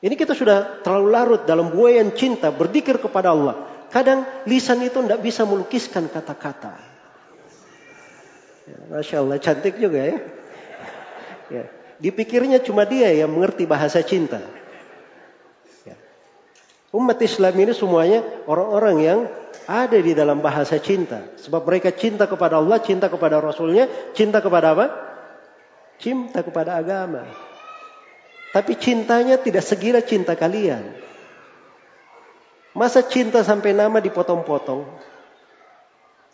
Ini kita sudah terlalu larut dalam buayan cinta, berdikir kepada Allah. Kadang lisan itu tidak bisa melukiskan kata-kata. Ya, Masya Allah, cantik juga ya. ya. Dipikirnya cuma dia yang mengerti bahasa cinta. Umat Islam ini semuanya orang-orang yang ada di dalam bahasa cinta. Sebab mereka cinta kepada Allah, cinta kepada Rasulnya, cinta kepada apa? Cinta kepada agama. Tapi cintanya tidak segila cinta kalian. Masa cinta sampai nama dipotong-potong?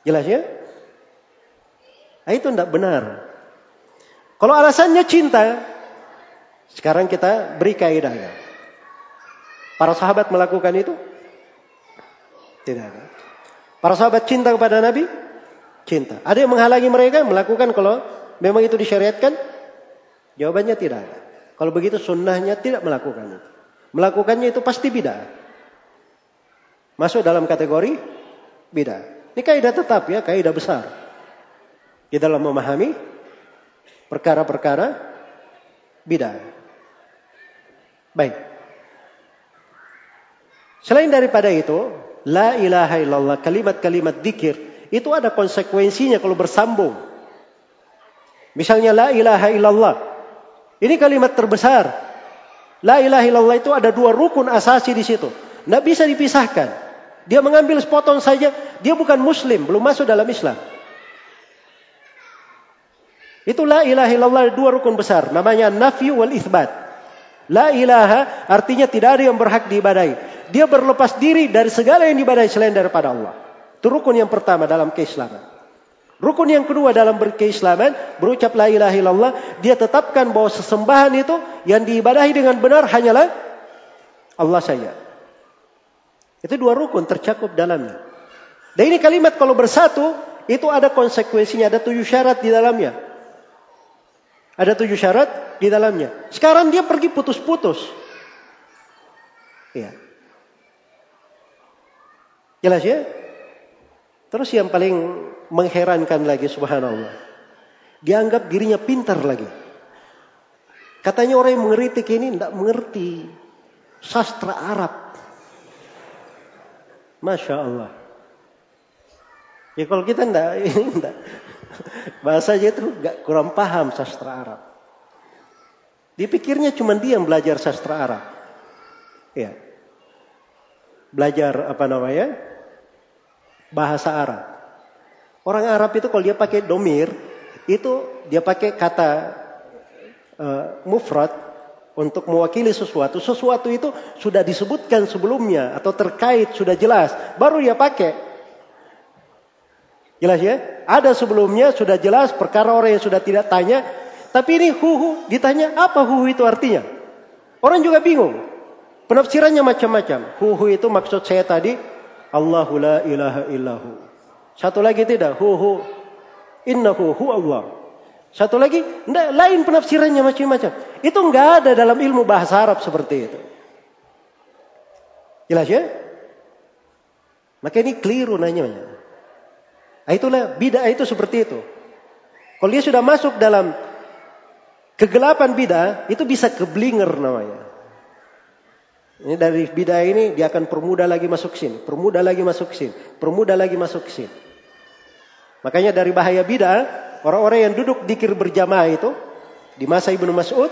Jelas ya? Nah, itu tidak benar. Kalau alasannya cinta, sekarang kita beri kaidahnya. Para sahabat melakukan itu? Tidak. Para sahabat cinta kepada Nabi? Cinta. Ada yang menghalangi mereka melakukan kalau memang itu disyariatkan? Jawabannya tidak ada. Kalau begitu sunnahnya tidak melakukan itu. Melakukannya itu pasti bid'ah. Masuk dalam kategori bid'ah. Ini kaidah tetap ya, kaidah besar. Di dalam memahami perkara-perkara bid'ah. Baik. Selain daripada itu, la ilaha illallah, kalimat-kalimat dikir, itu ada konsekuensinya kalau bersambung. Misalnya la ilaha illallah. Ini kalimat terbesar. La ilaha illallah itu ada dua rukun asasi di situ. Tidak bisa dipisahkan. Dia mengambil sepotong saja, dia bukan muslim, belum masuk dalam Islam. Itu la ilaha illallah dua rukun besar. Namanya nafi wal ithbat. La ilaha artinya tidak ada yang berhak diibadai. Dia berlepas diri dari segala yang diibadai selain daripada Allah. Itu rukun yang pertama dalam keislaman. Rukun yang kedua dalam berkeislaman, berucap la ilaha illallah, dia tetapkan bahwa sesembahan itu yang diibadahi dengan benar hanyalah Allah saja. Itu dua rukun tercakup dalamnya. Dan ini kalimat kalau bersatu, itu ada konsekuensinya, ada tujuh syarat di dalamnya. Ada tujuh syarat di dalamnya. Sekarang dia pergi putus-putus. Ya. Jelas ya? Terus yang paling mengherankan lagi subhanallah. Dianggap dirinya pintar lagi. Katanya orang yang mengeritik ini tidak mengerti sastra Arab. Masya Allah. Ya kalau kita ini tidak. Bahasanya itu gak kurang paham sastra Arab. Dipikirnya cuma dia yang belajar sastra Arab. Ya. Belajar apa namanya? Bahasa Arab. Orang Arab itu kalau dia pakai domir, itu dia pakai kata uh, mufrad untuk mewakili sesuatu. Sesuatu itu sudah disebutkan sebelumnya atau terkait sudah jelas, baru dia pakai. Jelas ya? Ada sebelumnya sudah jelas perkara orang yang sudah tidak tanya. Tapi ini huhu ditanya apa huhu itu artinya? Orang juga bingung. Penafsirannya macam-macam. Huhu itu maksud saya tadi Allahu la ilaha illahu. Satu lagi tidak huhu innahu hu Allah. Satu lagi lain penafsirannya macam-macam. Itu enggak ada dalam ilmu bahasa Arab seperti itu. Jelas ya? Maka ini keliru nanya. Nah, itulah bid'ah itu seperti itu. Kalau dia sudah masuk dalam kegelapan bid'ah, itu bisa keblinger namanya. Ini dari bid'ah ini dia akan permudah lagi masuk sini, permudah lagi masuk sini, permudah lagi masuk sini. Makanya dari bahaya bid'ah, orang-orang yang duduk dikir berjamaah itu di masa Ibnu Mas'ud,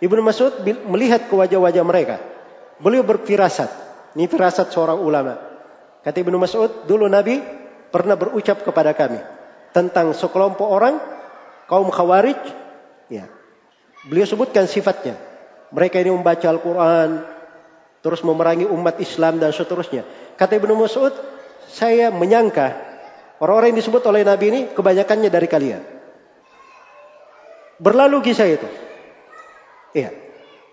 Ibnu Mas'ud melihat ke wajah-wajah mereka. Beliau berfirasat. Ini firasat seorang ulama. Kata Ibnu Mas'ud, dulu Nabi pernah berucap kepada kami tentang sekelompok orang kaum khawarij ya. Beliau sebutkan sifatnya. Mereka ini membaca Al-Quran terus memerangi umat Islam dan seterusnya. Kata Ibnu Mas'ud saya menyangka orang-orang yang disebut oleh Nabi ini kebanyakannya dari kalian. Berlalu kisah itu. Iya.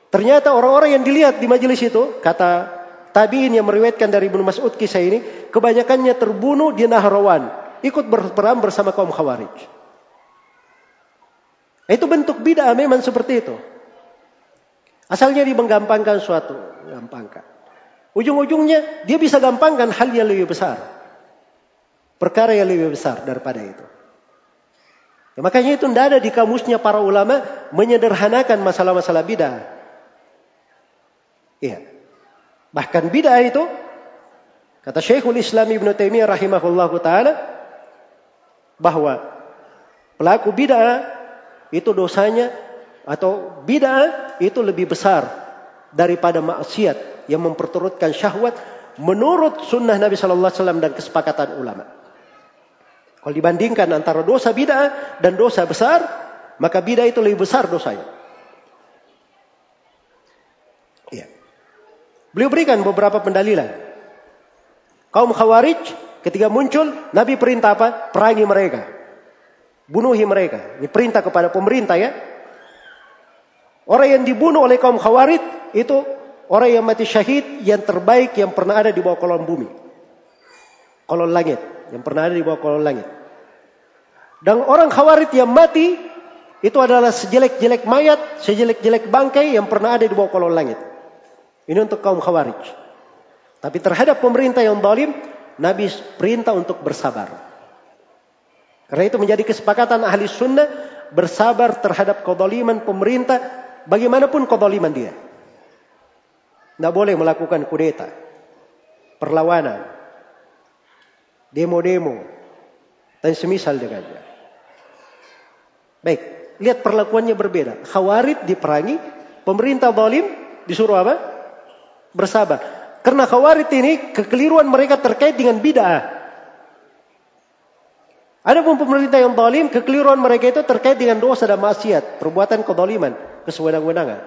Ternyata orang-orang yang dilihat di majelis itu kata Tabiin yang meriwayatkan dari Ibnu Mas'ud kisah ini, kebanyakannya terbunuh di Nahrawan, ikut berperang bersama kaum Khawarij. Itu bentuk bid'ah memang seperti itu. Asalnya dia menggampangkan suatu, gampangkan. Ujung-ujungnya dia bisa gampangkan hal yang lebih besar. Perkara yang lebih besar daripada itu. Ya, makanya itu tidak ada di kamusnya para ulama menyederhanakan masalah-masalah bid'ah. Iya. Bahkan bid'ah itu kata Syekhul Islam Ibn Taimiyah rahimahullahu taala bahwa pelaku bid'ah itu dosanya atau bid'ah itu lebih besar daripada maksiat yang memperturutkan syahwat menurut sunnah Nabi Sallallahu Alaihi Wasallam dan kesepakatan ulama. Kalau dibandingkan antara dosa bid'ah dan dosa besar, maka bid'ah itu lebih besar dosanya. Beliau berikan beberapa pendalilan. Kaum Khawarij ketika muncul, Nabi perintah apa? Perangi mereka. Bunuhi mereka. Ini perintah kepada pemerintah ya. Orang yang dibunuh oleh kaum Khawarij itu Orang yang mati syahid yang terbaik yang pernah ada di bawah kolom bumi. Kolom langit. Yang pernah ada di bawah kolom langit. Dan orang khawarid yang mati itu adalah sejelek-jelek mayat, sejelek-jelek bangkai yang pernah ada di bawah kolom langit. Ini untuk kaum khawarij. Tapi terhadap pemerintah yang zalim, Nabi perintah untuk bersabar. Karena itu menjadi kesepakatan ahli sunnah bersabar terhadap kedoliman pemerintah bagaimanapun kedoliman dia. Tidak boleh melakukan kudeta, perlawanan, demo-demo, dan semisal dengannya. Baik, lihat perlakuannya berbeda. Khawarid diperangi, pemerintah zalim disuruh apa? Bersabar. Karena khawarid ini kekeliruan mereka terkait dengan bid'ah. Ada pun pemerintah yang zalim, kekeliruan mereka itu terkait dengan dosa dan maksiat, perbuatan kedoliman, kesewenang-wenangan.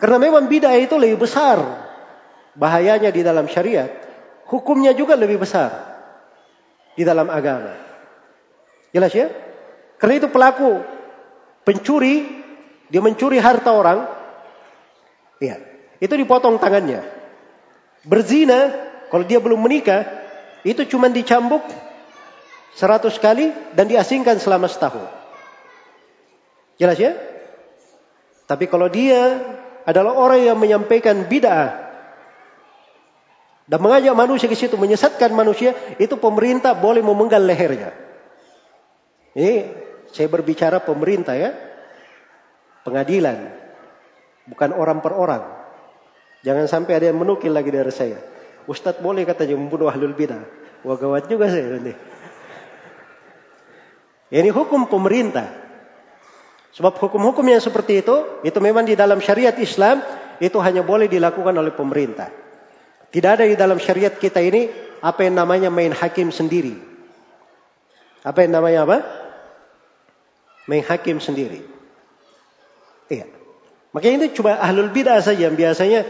Karena memang bid'ah itu lebih besar bahayanya di dalam syariat. Hukumnya juga lebih besar di dalam agama. Jelas ya? Karena itu pelaku pencuri, dia mencuri harta orang, ya, itu dipotong tangannya. Berzina, kalau dia belum menikah, itu cuma dicambuk seratus kali dan diasingkan selama setahun. Jelas ya? Tapi kalau dia adalah orang yang menyampaikan bid'ah dan mengajak manusia ke situ menyesatkan manusia itu pemerintah boleh memenggal lehernya. Ini saya berbicara pemerintah ya. Pengadilan. Bukan orang per orang. Jangan sampai ada yang menukil lagi dari saya. Ustadz boleh katanya membunuh ahlul bidah. Wah gawat juga saya nanti. Ini hukum pemerintah. Sebab hukum-hukum yang seperti itu, itu memang di dalam syariat Islam, itu hanya boleh dilakukan oleh pemerintah. Tidak ada di dalam syariat kita ini apa yang namanya main hakim sendiri. Apa yang namanya apa? Main hakim sendiri. Iya. Makanya itu coba ahlul bidah saja yang biasanya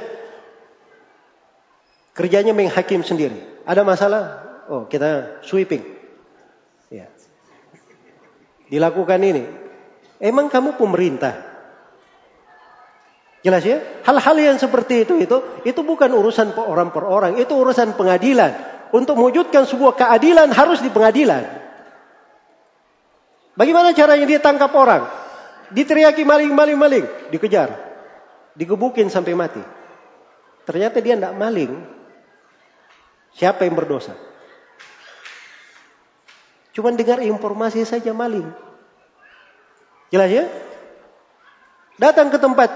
kerjanya main hakim sendiri. Ada masalah? Oh, kita sweeping. Iya. Dilakukan ini. Emang kamu pemerintah? Jelas ya? Hal-hal yang seperti itu itu itu bukan urusan orang per orang, itu urusan pengadilan. Untuk mewujudkan sebuah keadilan harus di pengadilan. Bagaimana caranya dia tangkap orang? Diteriaki maling, maling, maling, dikejar, digebukin sampai mati. Ternyata dia tidak maling. Siapa yang berdosa? Cuma dengar informasi saja maling. Jelas ya? Datang ke tempat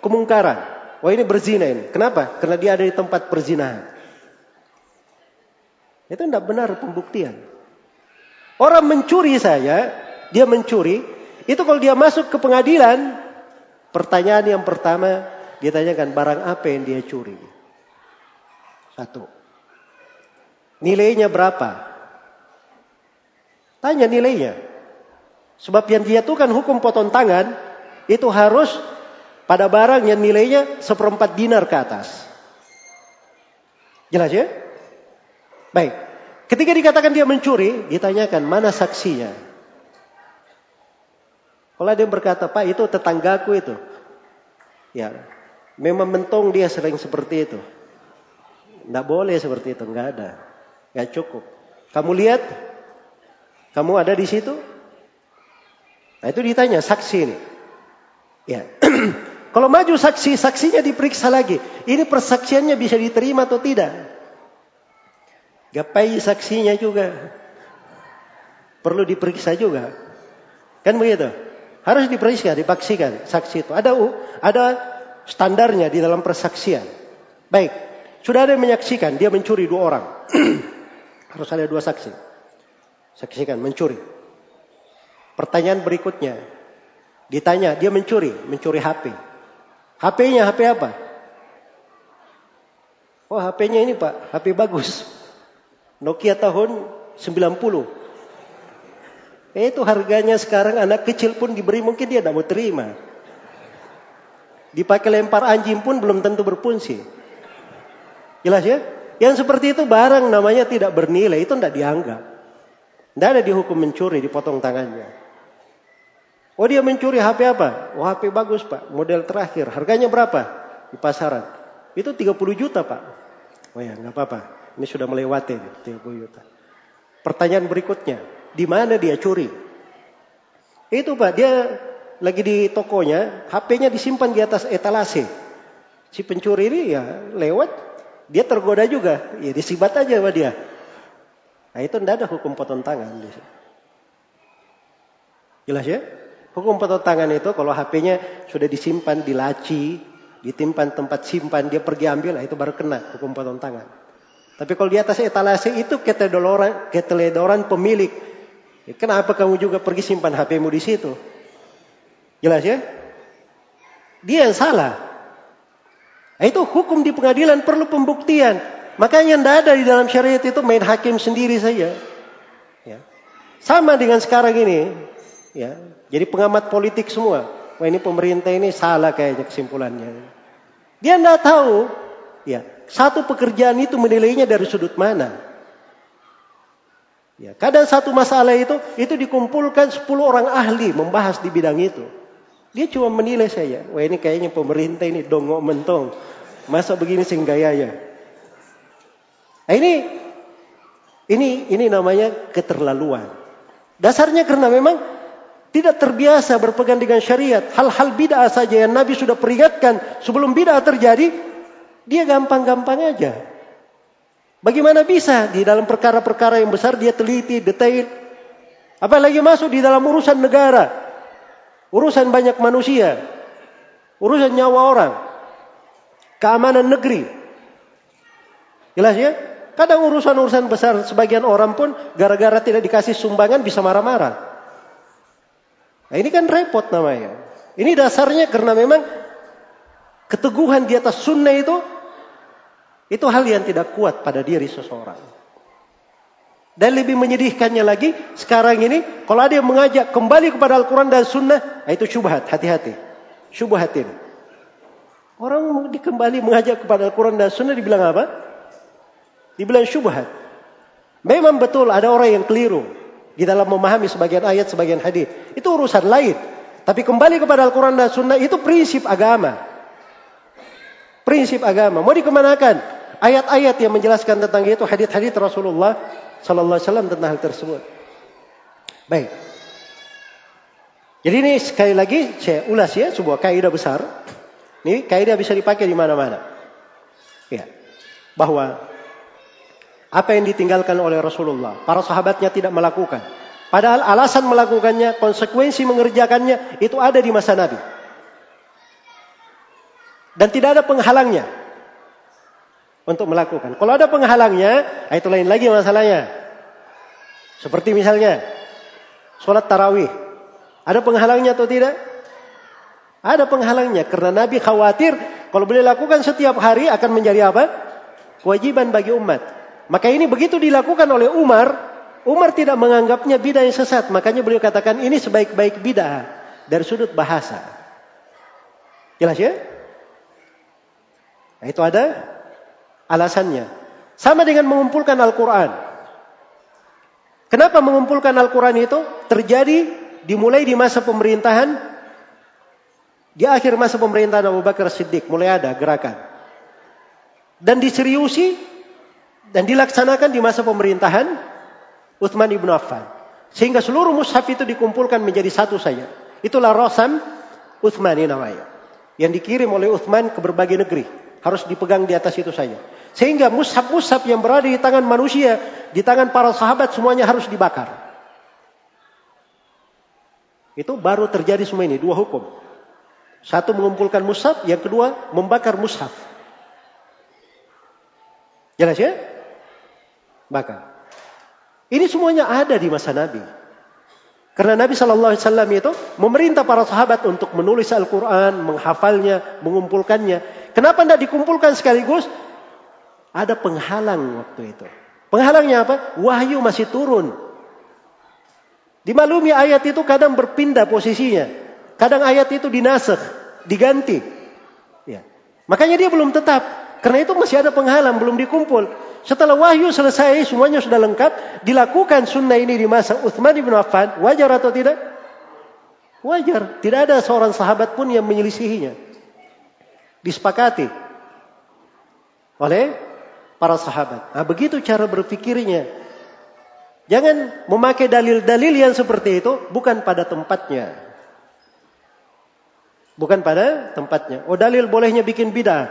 kemungkaran. Wah ini berzina ini. Kenapa? Karena dia ada di tempat perzinahan. Itu tidak benar pembuktian. Orang mencuri saya, dia mencuri. Itu kalau dia masuk ke pengadilan, pertanyaan yang pertama dia tanyakan barang apa yang dia curi. Satu. Nilainya berapa? Tanya nilainya. Sebab yang dijatuhkan hukum potong tangan itu harus pada barang yang nilainya seperempat dinar ke atas. Jelas ya? Baik. Ketika dikatakan dia mencuri, ditanyakan mana saksinya. Kalau ada yang berkata, Pak itu tetanggaku itu. Ya, memang mentong dia sering seperti itu. Tidak boleh seperti itu, nggak ada. Nggak cukup. Kamu lihat, kamu ada di situ, Nah itu ditanya saksi ini. Ya. Kalau maju saksi, saksinya diperiksa lagi. Ini persaksiannya bisa diterima atau tidak? Gapai saksinya juga. Perlu diperiksa juga. Kan begitu? Harus diperiksa, dipaksikan saksi itu. Ada ada standarnya di dalam persaksian. Baik, sudah ada yang menyaksikan dia mencuri dua orang. Harus ada dua saksi. Saksikan mencuri. Pertanyaan berikutnya. Ditanya, dia mencuri, mencuri HP. HP-nya HP apa? Oh, HP-nya ini Pak, HP bagus. Nokia tahun 90. Eh, itu harganya sekarang anak kecil pun diberi mungkin dia tidak mau terima. Dipakai lempar anjing pun belum tentu berfungsi. Jelas ya? Yang seperti itu barang namanya tidak bernilai, itu tidak dianggap. Tidak ada dihukum mencuri, dipotong tangannya. Oh dia mencuri HP apa? Oh HP bagus pak, model terakhir. Harganya berapa? di pasaran. Itu 30 juta Pak. Oh ya nggak apa-apa. Ini sudah melewati 30 juta. Pertanyaan berikutnya, di mana dia curi? Itu Pak, dia lagi di tokonya, HP-nya disimpan di atas etalase. Si pencuri ini ya lewat, dia tergoda juga, ya disibat aja sama dia. Nah itu tidak ada hukum potong tangan. Jelas ya? Hukum potong tangan itu kalau HP-nya sudah disimpan di laci, ditimpan tempat simpan, dia pergi ambil, nah itu baru kena hukum potong tangan. Tapi kalau di atas etalase itu keteledoran, keteledoran pemilik. Ya, kenapa kamu juga pergi simpan HP-mu di situ? Jelas ya? Dia yang salah. Nah, itu hukum di pengadilan perlu pembuktian. Makanya tidak ada di dalam syariat itu main hakim sendiri saja. Ya. Sama dengan sekarang ini. Ya. Jadi pengamat politik semua. Wah ini pemerintah ini salah kayaknya kesimpulannya. Dia tidak tahu. Ya. Satu pekerjaan itu menilainya dari sudut mana. Ya, kadang satu masalah itu itu dikumpulkan 10 orang ahli membahas di bidang itu. Dia cuma menilai saya. Wah ini kayaknya pemerintah ini dongok mentong. Masa begini sih gayanya. Nah ini ini ini namanya keterlaluan. Dasarnya karena memang tidak terbiasa berpegang dengan syariat. Hal-hal bid'ah saja yang Nabi sudah peringatkan sebelum bid'ah terjadi, dia gampang-gampang aja. Bagaimana bisa di dalam perkara-perkara yang besar dia teliti, detail. Apalagi masuk di dalam urusan negara. Urusan banyak manusia. Urusan nyawa orang. Keamanan negeri. Jelas ya? Kadang urusan-urusan besar sebagian orang pun gara-gara tidak dikasih sumbangan bisa marah-marah. Nah ini kan repot namanya. Ini dasarnya karena memang keteguhan di atas sunnah itu itu hal yang tidak kuat pada diri seseorang. Dan lebih menyedihkannya lagi, sekarang ini, kalau ada yang mengajak kembali kepada Al-Quran dan Sunnah, nah itu syubhat, hati-hati. Syubhat ini. Orang dikembali mengajak kepada Al-Quran dan Sunnah dibilang apa? Dibilang syubhat. Memang betul ada orang yang keliru di dalam memahami sebagian ayat, sebagian hadis. Itu urusan lain. Tapi kembali kepada Al-Quran dan Sunnah itu prinsip agama. Prinsip agama. Mau dikemanakan? Ayat-ayat yang menjelaskan tentang itu hadis-hadis Rasulullah Sallallahu Alaihi Wasallam tentang hal tersebut. Baik. Jadi ini sekali lagi saya ulas ya sebuah kaidah besar. Ini kaidah bisa dipakai di mana-mana. Ya. Bahwa apa yang ditinggalkan oleh Rasulullah, para sahabatnya tidak melakukan. Padahal alasan melakukannya, konsekuensi mengerjakannya itu ada di masa Nabi. Dan tidak ada penghalangnya untuk melakukan. Kalau ada penghalangnya, ah, itu lain lagi masalahnya. Seperti misalnya sholat tarawih. Ada penghalangnya atau tidak? Ada penghalangnya karena Nabi khawatir kalau boleh lakukan setiap hari akan menjadi apa? Kewajiban bagi umat. Maka ini begitu dilakukan oleh Umar, Umar tidak menganggapnya bidah yang sesat. Makanya beliau katakan ini sebaik-baik bidah dari sudut bahasa. Jelas ya? Nah, itu ada alasannya. Sama dengan mengumpulkan Al-Quran. Kenapa mengumpulkan Al-Quran itu terjadi dimulai di masa pemerintahan, di akhir masa pemerintahan Abu Bakar Siddiq mulai ada gerakan. Dan diseriusi dan dilaksanakan di masa pemerintahan Uthman ibn Affan. Sehingga seluruh mushaf itu dikumpulkan menjadi satu saja. Itulah Rosam Uthman ini namanya. Yang dikirim oleh Uthman ke berbagai negeri. Harus dipegang di atas itu saja. Sehingga mushaf-mushaf yang berada di tangan manusia, di tangan para sahabat semuanya harus dibakar. Itu baru terjadi semua ini, dua hukum. Satu mengumpulkan mushaf, yang kedua membakar mushaf. Jelas ya? Bakar. Ini semuanya ada di masa Nabi. Karena Nabi Wasallam itu memerintah para sahabat untuk menulis Al-Quran, menghafalnya, mengumpulkannya. Kenapa tidak dikumpulkan sekaligus? Ada penghalang waktu itu. Penghalangnya apa? Wahyu masih turun. Dimaklumi ayat itu kadang berpindah posisinya. Kadang ayat itu dinasakh, diganti. Ya. Makanya dia belum tetap. Karena itu masih ada penghalang, belum dikumpul. Setelah wahyu selesai, semuanya sudah lengkap. Dilakukan sunnah ini di masa Uthman bin Affan. Wajar atau tidak? Wajar. Tidak ada seorang sahabat pun yang menyelisihinya. disepakati oleh para sahabat. Nah, begitu cara berpikirnya. Jangan memakai dalil-dalil yang seperti itu bukan pada tempatnya. Bukan pada tempatnya. Oh dalil bolehnya bikin bidah.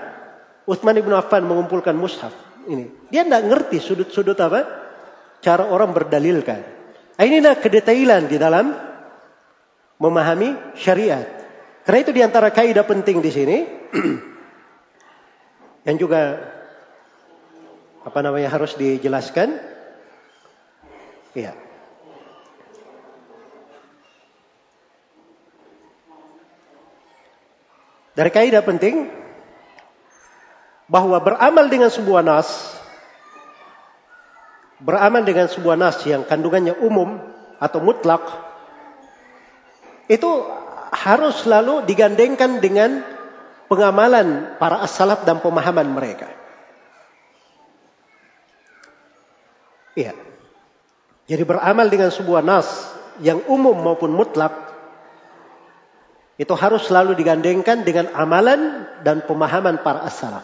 Utsman ibn Affan mengumpulkan mushaf. Ini. Dia tidak ngerti sudut-sudut apa? Cara orang berdalilkan. Nah, inilah kedetailan di dalam memahami syariat. Karena itu di antara kaidah penting di sini. yang juga apa namanya harus dijelaskan. Iya. Dari kaidah penting bahwa beramal dengan sebuah nas beramal dengan sebuah nas yang kandungannya umum atau mutlak itu harus selalu digandengkan dengan pengamalan para as-salaf dan pemahaman mereka. Iya. Jadi beramal dengan sebuah nas yang umum maupun mutlak itu harus selalu digandengkan dengan amalan dan pemahaman para as-salaf.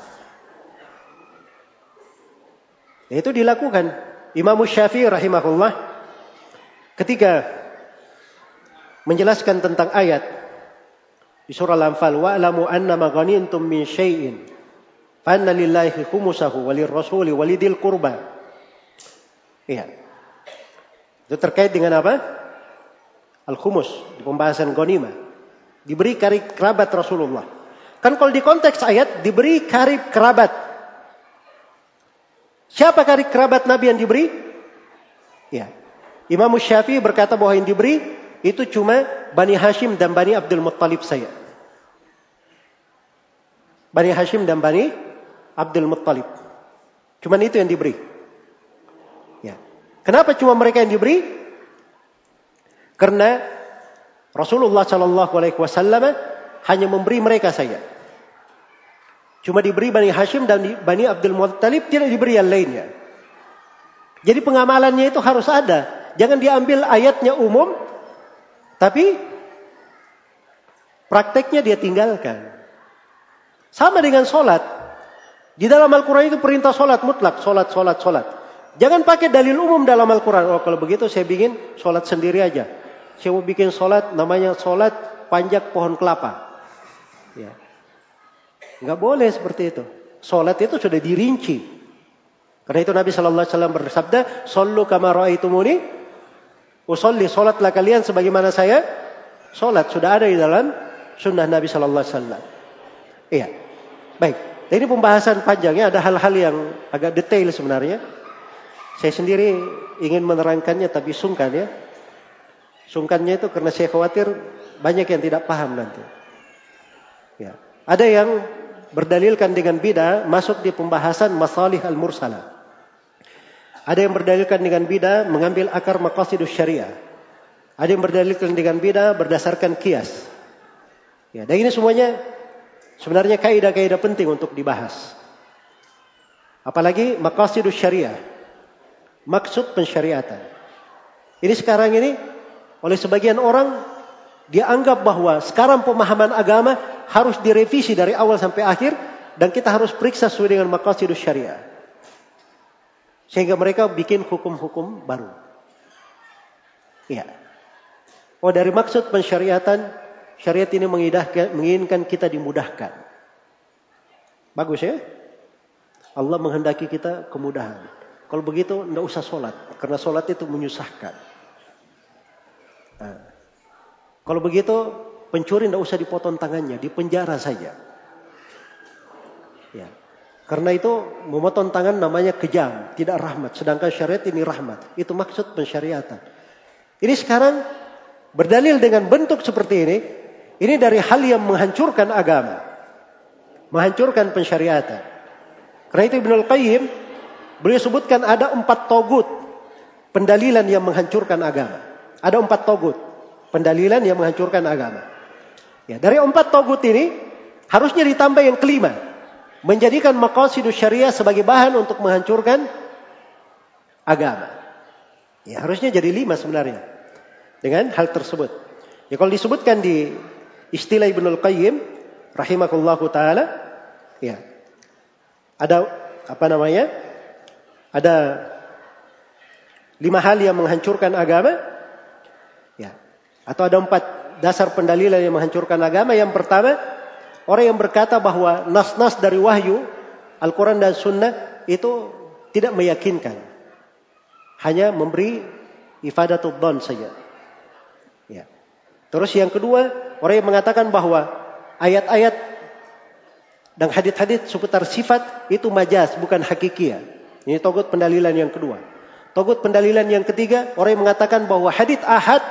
Itu dilakukan Imam Syafi'i rahimahullah ketika menjelaskan tentang ayat di surah Al-Anfal wa'lamu anna ma ghanimtum min syai'in fa anna lillahi khumsahu walir rasuli walidil qurba. Iya. Itu terkait dengan apa? Al-khumus di pembahasan ghanimah. Diberi karib kerabat Rasulullah. Kan kalau di konteks ayat diberi karib kerabat. Siapa karib kerabat Nabi yang diberi? Ya. Imam Syafi'i berkata bahwa yang diberi itu cuma Bani Hashim dan Bani Abdul Muttalib saya. Bani Hashim dan Bani Abdul Muttalib. Cuma itu yang diberi. Kenapa cuma mereka yang diberi? Karena Rasulullah Shallallahu Alaihi Wasallam hanya memberi mereka saja. Cuma diberi Bani Hashim dan Bani Abdul Muttalib tidak diberi yang lainnya. Jadi pengamalannya itu harus ada. Jangan diambil ayatnya umum, tapi prakteknya dia tinggalkan. Sama dengan sholat. Di dalam Al-Quran itu perintah sholat mutlak. Sholat, sholat, sholat. Jangan pakai dalil umum dalam Al-Quran. Oh kalau begitu saya bikin sholat sendiri aja. Saya mau bikin sholat namanya sholat panjat pohon kelapa. Ya. Nggak boleh seperti itu. Sholat itu sudah dirinci. Karena itu Nabi Shallallahu Alaihi Wasallam bersabda, "Sallu kama ra'aitumuni." Usolli sholatlah kalian sebagaimana saya sholat sudah ada di dalam sunnah Nabi Shallallahu Alaihi Wasallam. Iya. Baik, ini pembahasan panjangnya ada hal-hal yang agak detail sebenarnya. Saya sendiri ingin menerangkannya tapi sungkan ya. Sungkannya itu karena saya khawatir banyak yang tidak paham nanti. Ya. Ada yang berdalilkan dengan bida masuk di pembahasan masalih al-mursalah. Ada yang berdalilkan dengan bida mengambil akar maqasidus syariah. Ada yang berdalilkan dengan bida berdasarkan kias. Ya, dan ini semuanya Sebenarnya kaidah-kaidah penting untuk dibahas. Apalagi maqasidus syariah. Maksud pensyariatan. Ini sekarang ini oleh sebagian orang dia anggap bahwa sekarang pemahaman agama harus direvisi dari awal sampai akhir dan kita harus periksa sesuai dengan maqasidus syariah. Sehingga mereka bikin hukum-hukum baru. Iya. Oh dari maksud pensyariatan Syariat ini menginginkan kita dimudahkan. Bagus ya? Allah menghendaki kita kemudahan. Kalau begitu, tidak usah sholat. Karena sholat itu menyusahkan. Nah. Kalau begitu, pencuri tidak usah dipotong tangannya. Di penjara saja. Ya. Karena itu memotong tangan namanya kejam, tidak rahmat. Sedangkan syariat ini rahmat. Itu maksud pensyariatan. Ini sekarang berdalil dengan bentuk seperti ini, ini dari hal yang menghancurkan agama. Menghancurkan pensyariatan. Karena itu Ibn Al-Qayyim, beliau sebutkan ada empat togut. Pendalilan yang menghancurkan agama. Ada empat togut. Pendalilan yang menghancurkan agama. Ya, dari empat togut ini, harusnya ditambah yang kelima. Menjadikan maqasidus syariah sebagai bahan untuk menghancurkan agama. Ya, harusnya jadi lima sebenarnya. Dengan hal tersebut. Ya, kalau disebutkan di istilah Ibnul Qayyim rahimahullahu taala Ya. Ada apa namanya? Ada lima hal yang menghancurkan agama. Ya. Atau ada empat dasar pendalilan yang menghancurkan agama. Yang pertama, orang yang berkata bahwa nas-nas dari wahyu, Al-Quran dan Sunnah itu tidak meyakinkan. Hanya memberi ifadatul don saja. Ya. Terus yang kedua, orang yang mengatakan bahwa ayat-ayat dan hadit-hadit seputar sifat itu majas, bukan hakikiah. Ini togut pendalilan yang kedua. Togut pendalilan yang ketiga, orang yang mengatakan bahwa hadit ahad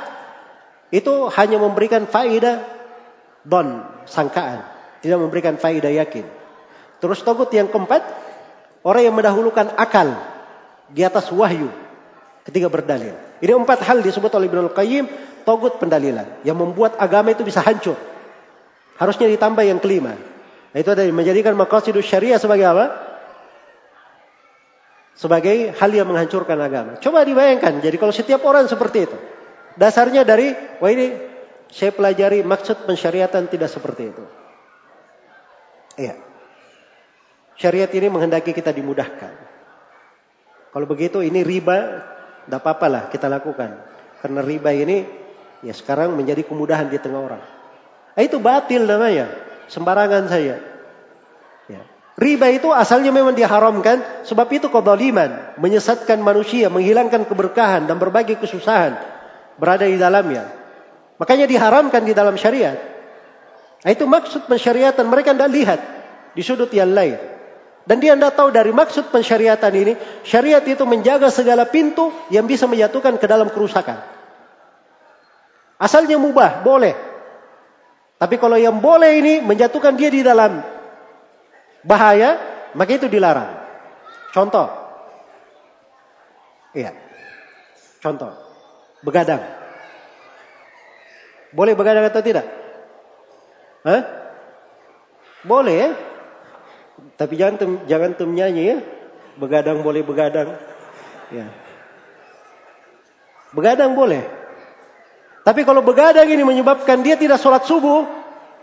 itu hanya memberikan faedah don, sangkaan. Tidak memberikan faedah yakin. Terus togut yang keempat, orang yang mendahulukan akal di atas wahyu ketika berdalil. Ini empat hal disebut oleh Ibnu Qayyim togut pendalilan yang membuat agama itu bisa hancur. Harusnya ditambah yang kelima. Nah, itu adalah menjadikan maqasidus syariah sebagai apa? Sebagai hal yang menghancurkan agama. Coba dibayangkan, jadi kalau setiap orang seperti itu. Dasarnya dari, wah ini saya pelajari maksud pensyariatan tidak seperti itu. Iya. Syariat ini menghendaki kita dimudahkan. Kalau begitu ini riba, tidak apa-apa lah kita lakukan. Karena riba ini Ya sekarang menjadi kemudahan di tengah orang. Nah, itu batil namanya. Sembarangan saya. Riba itu asalnya memang diharamkan. Sebab itu kedoliman. Menyesatkan manusia. Menghilangkan keberkahan dan berbagai kesusahan. Berada di dalamnya. Makanya diharamkan di dalam syariat. Nah, itu maksud pensyariatan. Mereka tidak lihat. Di sudut yang lain. Dan dia tidak tahu dari maksud pensyariatan ini. Syariat itu menjaga segala pintu yang bisa menyatukan ke dalam kerusakan. Asalnya mubah, boleh. Tapi kalau yang boleh ini menjatuhkan dia di dalam bahaya, maka itu dilarang. Contoh. Iya. Contoh. Begadang. Boleh begadang atau tidak? Hah? Boleh ya? Tapi jangan tum, jangan nyanyi ya. Begadang boleh begadang. Ya. Begadang boleh. Tapi kalau begadang ini menyebabkan dia tidak sholat subuh,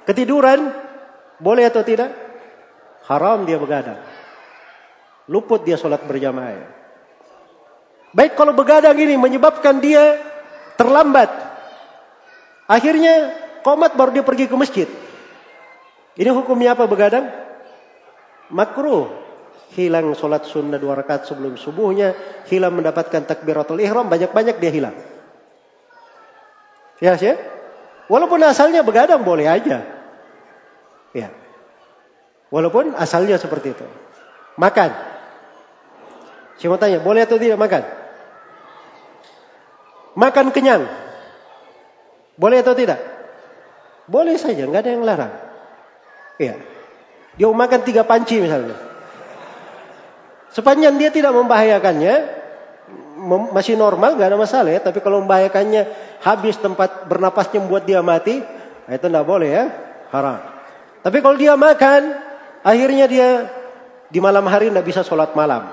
ketiduran, boleh atau tidak? Haram dia begadang. Luput dia sholat berjamaah. Baik kalau begadang ini menyebabkan dia terlambat. Akhirnya komat baru dia pergi ke masjid. Ini hukumnya apa begadang? Makruh. Hilang sholat sunnah dua rakaat sebelum subuhnya. Hilang mendapatkan takbiratul ihram. Banyak-banyak dia hilang. Ya, sih. Walaupun asalnya begadang boleh aja. Ya. Walaupun asalnya seperti itu. Makan. Saya mau tanya, boleh atau tidak makan? Makan kenyang. Boleh atau tidak? Boleh saja, nggak ada yang larang. Iya. Dia makan tiga panci misalnya. Sepanjang dia tidak membahayakannya, masih normal nggak ada masalah ya. Tapi kalau membahayakannya habis tempat bernapasnya membuat dia mati, nah itu tidak boleh ya, haram. Tapi kalau dia makan, akhirnya dia di malam hari tidak bisa sholat malam.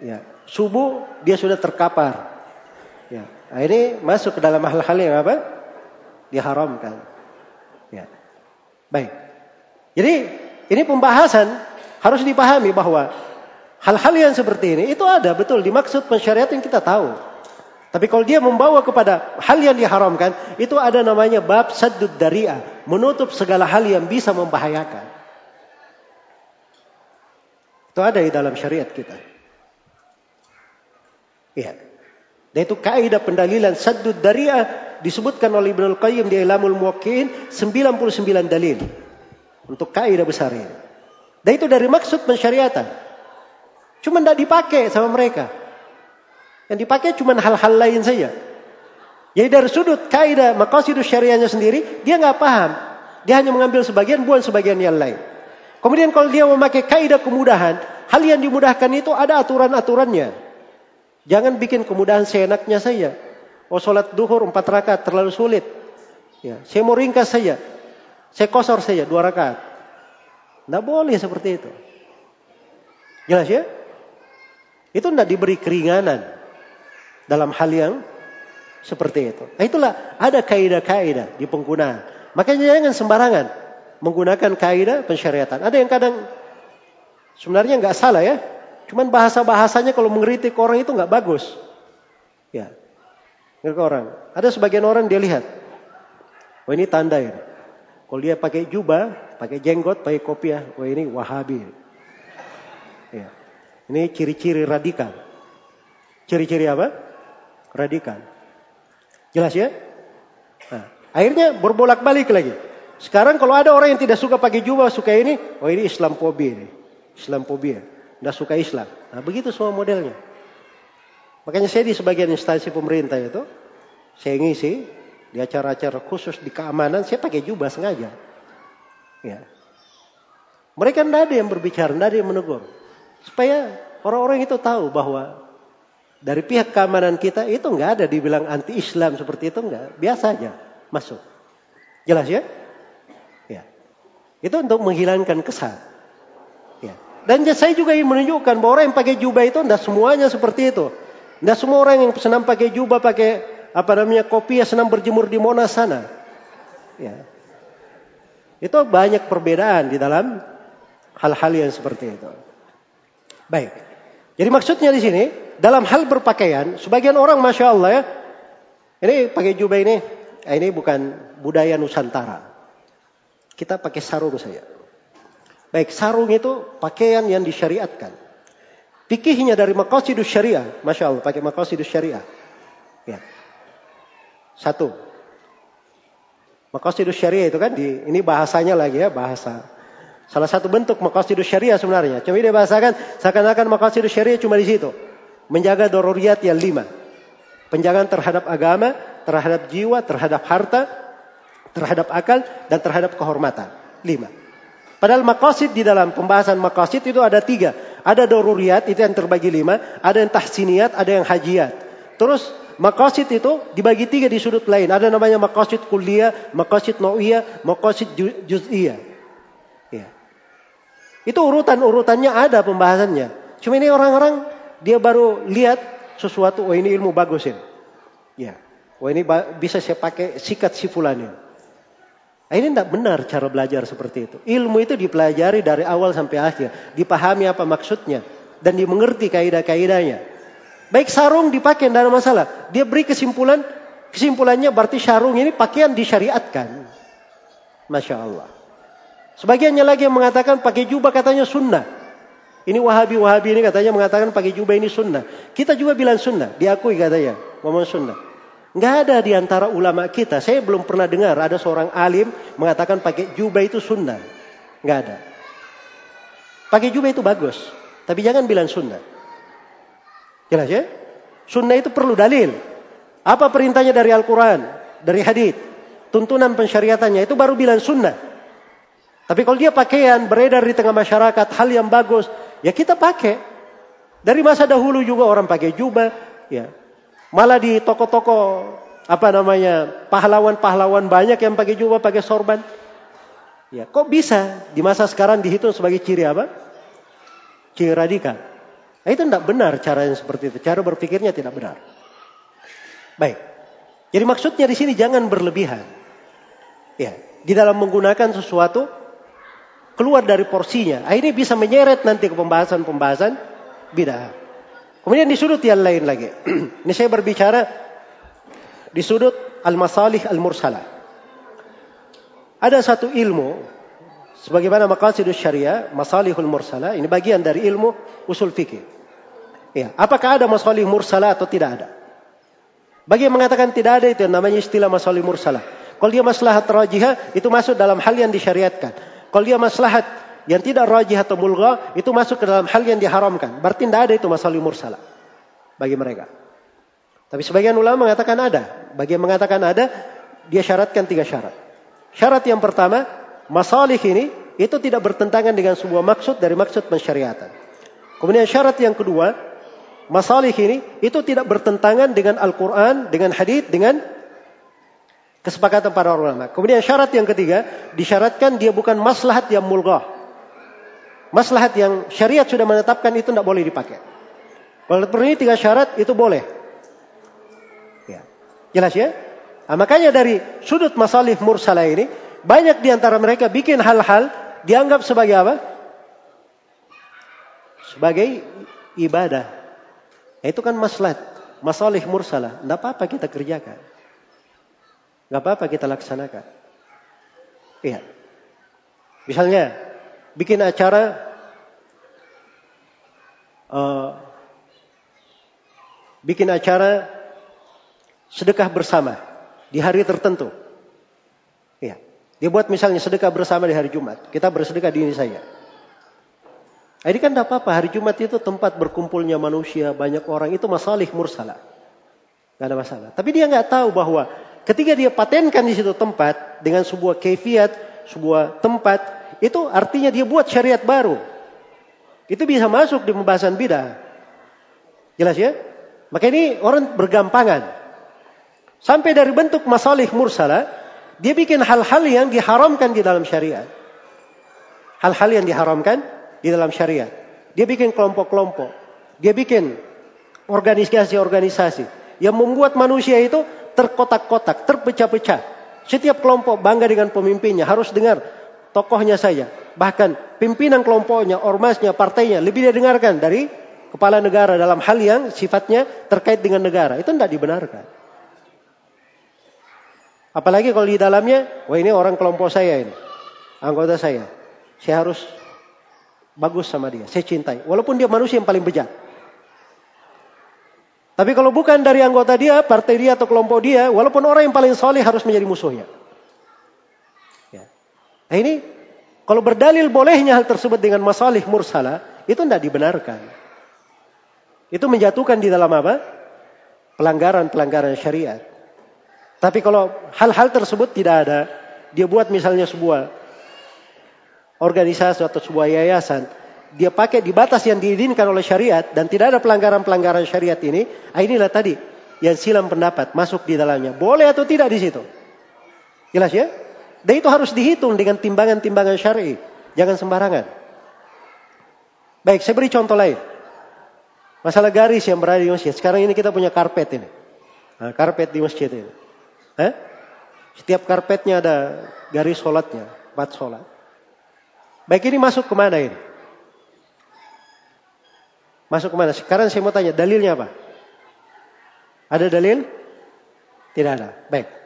Ya, subuh dia sudah terkapar. Ya, nah ini masuk ke dalam hal-hal yang apa? Diharamkan. Ya, baik. Jadi ini pembahasan harus dipahami bahwa Hal-hal yang seperti ini itu ada betul dimaksud pensyariatan kita tahu. Tapi kalau dia membawa kepada hal yang diharamkan, itu ada namanya bab saddud dari'ah, menutup segala hal yang bisa membahayakan. Itu ada di dalam syariat kita. Iya. Dan itu kaidah pendalilan saddud dari'ah disebutkan oleh Ibnu Qayyim di Ilamul Muwakkin 99 dalil untuk kaidah besar ini. Dan itu dari maksud pensyariatan. Cuma tidak dipakai sama mereka. Yang dipakai cuma hal-hal lain saja. Jadi dari sudut kaidah maqasidus syariahnya sendiri, dia nggak paham. Dia hanya mengambil sebagian, buang sebagian yang lain. Kemudian kalau dia memakai kaidah kemudahan, hal yang dimudahkan itu ada aturan-aturannya. Jangan bikin kemudahan seenaknya saja. Oh sholat duhur empat rakaat terlalu sulit. Ya, saya mau ringkas saja. Saya kosor saja dua rakaat. Tidak boleh seperti itu. Jelas ya? Itu tidak diberi keringanan dalam hal yang seperti itu. Nah itulah ada kaidah-kaidah di penggunaan. Makanya jangan sembarangan. Menggunakan kaidah pensyariatan. Ada yang kadang sebenarnya nggak salah ya, cuman bahasa bahasanya kalau mengkritik orang itu nggak bagus. Ya, ngeritik orang. Ada sebagian orang dia lihat, oh ini tanda ya. Kalau dia pakai jubah, pakai jenggot, pakai kopiah, oh ini Wahabi. Ya. Ini ciri-ciri radikal. Ciri-ciri apa? Radikal. Jelas ya? Nah, akhirnya berbolak-balik lagi. Sekarang kalau ada orang yang tidak suka pakai jubah, suka ini, oh ini Islam Islam ini. Islamophobia. Tidak suka Islam. Nah begitu semua modelnya. Makanya saya di sebagian instansi pemerintah itu, saya ngisi di acara-acara khusus di keamanan, saya pakai jubah sengaja. Ya. Mereka tidak ada yang berbicara, tidak ada yang menegur. Supaya orang-orang itu tahu bahwa dari pihak keamanan kita itu nggak ada dibilang anti Islam seperti itu nggak, biasa aja masuk. Jelas ya? Ya. Itu untuk menghilangkan kesan. Ya. Dan saya juga ingin menunjukkan bahwa orang yang pakai jubah itu tidak semuanya seperti itu. Tidak semua orang yang senang pakai jubah, pakai apa namanya kopi ya senang berjemur di Monas sana. Ya. Itu banyak perbedaan di dalam hal-hal yang seperti itu. Baik. Jadi maksudnya di sini dalam hal berpakaian, sebagian orang masya Allah ya, ini pakai jubah ini, eh, ini bukan budaya Nusantara. Kita pakai sarung saja. Baik, sarung itu pakaian yang disyariatkan. Pikihnya dari maqasidus syariah. Masya Allah, pakai maqasidus syariah. Ya. Satu. Maqasidus syariah itu kan, di, ini bahasanya lagi ya, bahasa. Salah satu bentuk maqasidus syariah sebenarnya. Cuma dia bahasakan, seakan-akan maqasidus syariah cuma di situ menjaga dororiyat yang lima. Penjagaan terhadap agama, terhadap jiwa, terhadap harta, terhadap akal, dan terhadap kehormatan. Lima. Padahal maqasid di dalam pembahasan maqasid itu ada tiga. Ada doruriyat, itu yang terbagi lima. Ada yang tahsiniyat, ada yang hajiat. Terus maqasid itu dibagi tiga di sudut lain. Ada namanya maqasid kuliah, maqasid nau'iyah, maqasid juz'iyah. Ya. Itu urutan-urutannya ada pembahasannya. Cuma ini orang-orang dia baru lihat sesuatu, oh ini ilmu bagus ini. Ya. Oh ini bisa saya pakai sikat si ini. Tidak benar cara belajar seperti itu. Ilmu itu dipelajari dari awal sampai akhir. Dipahami apa maksudnya. Dan dimengerti kaidah-kaidahnya. Baik sarung dipakai, tidak ada masalah. Dia beri kesimpulan, kesimpulannya berarti sarung ini pakaian disyariatkan. Masya Allah. Sebagiannya lagi yang mengatakan pakai jubah katanya sunnah. Ini wahabi-wahabi ini katanya mengatakan pakai jubah ini sunnah. Kita juga bilang sunnah, diakui katanya, ngomong sunnah. Nggak ada di antara ulama kita, saya belum pernah dengar ada seorang alim mengatakan pakai jubah itu sunnah. Nggak ada. Pakai jubah itu bagus, tapi jangan bilang sunnah. Jelas ya? Sunnah itu perlu dalil. Apa perintahnya dari Al-Quran, dari hadith, tuntunan pensyariatannya itu baru bilang sunnah. Tapi kalau dia pakaian beredar di tengah masyarakat hal yang bagus, Ya kita pakai. Dari masa dahulu juga orang pakai jubah, ya. Malah di toko-toko apa namanya pahlawan-pahlawan banyak yang pakai jubah, pakai sorban. Ya, kok bisa di masa sekarang dihitung sebagai ciri apa? Ciri radikal. Nah, itu tidak benar cara yang seperti itu. Cara berpikirnya tidak benar. Baik. Jadi maksudnya di sini jangan berlebihan. Ya, di dalam menggunakan sesuatu keluar dari porsinya. Ah, ini bisa menyeret nanti ke pembahasan-pembahasan bidah. Kemudian di sudut yang lain lagi. ini saya berbicara di sudut al-masalih al-mursalah. Ada satu ilmu sebagaimana maqasidus syariah, masalihul mursalah, ini bagian dari ilmu usul fikih. Ya, apakah ada masalih mursalah atau tidak ada? Bagi yang mengatakan tidak ada itu yang namanya istilah masalih mursalah. Kalau dia maslahat rajihah itu masuk dalam hal yang disyariatkan. Kalau dia maslahat yang tidak rajih atau mulgha itu masuk ke dalam hal yang diharamkan. Berarti tidak ada itu masalah mursala bagi mereka. Tapi sebagian ulama mengatakan ada. Bagi yang mengatakan ada, dia syaratkan tiga syarat. Syarat yang pertama, masalih ini itu tidak bertentangan dengan sebuah maksud dari maksud pensyariatan. Kemudian syarat yang kedua, masalih ini itu tidak bertentangan dengan Al-Quran, dengan hadith, dengan Kesepakatan para ulama. Kemudian syarat yang ketiga, disyaratkan dia bukan maslahat yang mulghah. Maslahat yang syariat sudah menetapkan itu tidak boleh dipakai. Kalau ini tiga syarat itu boleh. Ya. Jelas ya? Nah, makanya dari sudut masalih mursalah ini, Banyak di antara mereka bikin hal-hal dianggap sebagai apa? Sebagai ibadah. Itu kan maslahat, masalih mursalah. Tidak apa-apa kita kerjakan. Tidak apa-apa kita laksanakan. Iya. Misalnya, bikin acara uh, bikin acara sedekah bersama di hari tertentu. Iya. Dia buat misalnya sedekah bersama di hari Jumat. Kita bersedekah di ini saja. Nah, ini kan tidak apa-apa. Hari Jumat itu tempat berkumpulnya manusia, banyak orang. Itu masalah mursalah. Gak ada masalah. Tapi dia nggak tahu bahwa ketika dia patenkan di situ tempat dengan sebuah kefiat, sebuah tempat, itu artinya dia buat syariat baru. Itu bisa masuk di pembahasan bidah. Jelas ya? Maka ini orang bergampangan. Sampai dari bentuk masalih mursalah, dia bikin hal-hal yang diharamkan di dalam syariat. Hal-hal yang diharamkan di dalam syariat. Dia bikin kelompok-kelompok. Dia bikin organisasi-organisasi yang membuat manusia itu terkotak-kotak, terpecah-pecah. Setiap kelompok bangga dengan pemimpinnya, harus dengar tokohnya saja. Bahkan pimpinan kelompoknya, ormasnya, partainya lebih dia dengarkan dari kepala negara dalam hal yang sifatnya terkait dengan negara. Itu tidak dibenarkan. Apalagi kalau di dalamnya, wah ini orang kelompok saya ini. Anggota saya. Saya harus bagus sama dia. Saya cintai. Walaupun dia manusia yang paling bejat. Tapi kalau bukan dari anggota dia, partai dia atau kelompok dia, walaupun orang yang paling soleh harus menjadi musuhnya. Nah ini, kalau berdalil bolehnya hal tersebut dengan masalih mursalah, itu tidak dibenarkan. Itu menjatuhkan di dalam apa? Pelanggaran-pelanggaran syariat. Tapi kalau hal-hal tersebut tidak ada, dia buat misalnya sebuah organisasi atau sebuah yayasan, dia pakai di batas yang diizinkan oleh syariat dan tidak ada pelanggaran-pelanggaran syariat ini, ah, inilah tadi yang silam pendapat masuk di dalamnya. Boleh atau tidak di situ? Jelas ya? Dan itu harus dihitung dengan timbangan-timbangan syar'i. Jangan sembarangan. Baik, saya beri contoh lain. Masalah garis yang berada di masjid. Sekarang ini kita punya karpet ini. Nah, karpet di masjid ini. Eh? Setiap karpetnya ada garis sholatnya, empat sholat. Baik ini masuk ke mana ini? Masuk ke mana? Sekarang saya mau tanya, dalilnya apa? Ada dalil? Tidak ada. Baik.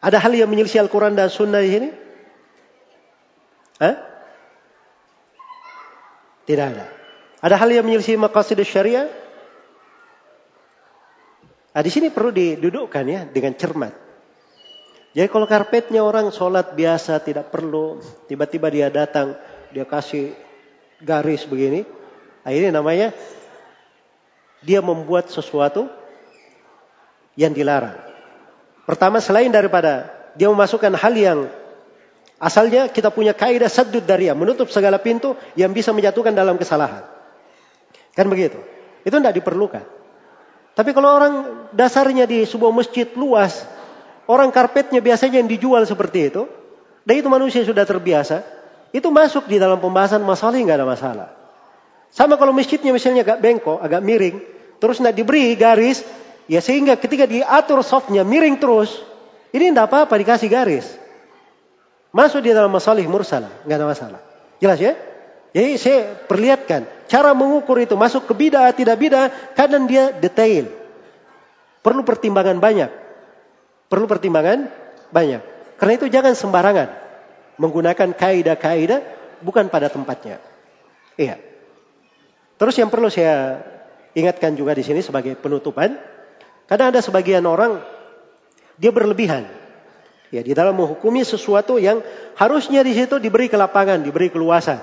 Ada hal yang menyelisih Al-Quran dan Sunnah di sini? Hah? Tidak ada. Ada hal yang menyelisih maqasid syariah? Nah, di sini perlu didudukkan ya dengan cermat. Jadi kalau karpetnya orang sholat biasa tidak perlu, tiba-tiba dia datang, dia kasih garis begini, nah ini namanya dia membuat sesuatu yang dilarang. Pertama selain daripada dia memasukkan hal yang asalnya kita punya kaidah saddud daria, menutup segala pintu yang bisa menjatuhkan dalam kesalahan. Kan begitu. Itu tidak diperlukan. Tapi kalau orang dasarnya di sebuah masjid luas, orang karpetnya biasanya yang dijual seperti itu, dan itu manusia sudah terbiasa, itu masuk di dalam pembahasan masalah nggak ada masalah. Sama kalau masjidnya misalnya agak bengkok, agak miring, terus tidak diberi garis, ya sehingga ketika diatur softnya miring terus, ini tidak apa-apa dikasih garis. Masuk di dalam masalah mursalah, nggak ada masalah. Jelas ya? Jadi saya perlihatkan cara mengukur itu masuk ke bidah tidak bidah, kadang dia detail. Perlu pertimbangan banyak. Perlu pertimbangan banyak. Karena itu jangan sembarangan menggunakan kaidah-kaidah bukan pada tempatnya. Iya. Terus yang perlu saya ingatkan juga di sini sebagai penutupan, kadang ada sebagian orang dia berlebihan. Ya, di dalam menghukumi sesuatu yang harusnya di situ diberi kelapangan, diberi keluasan.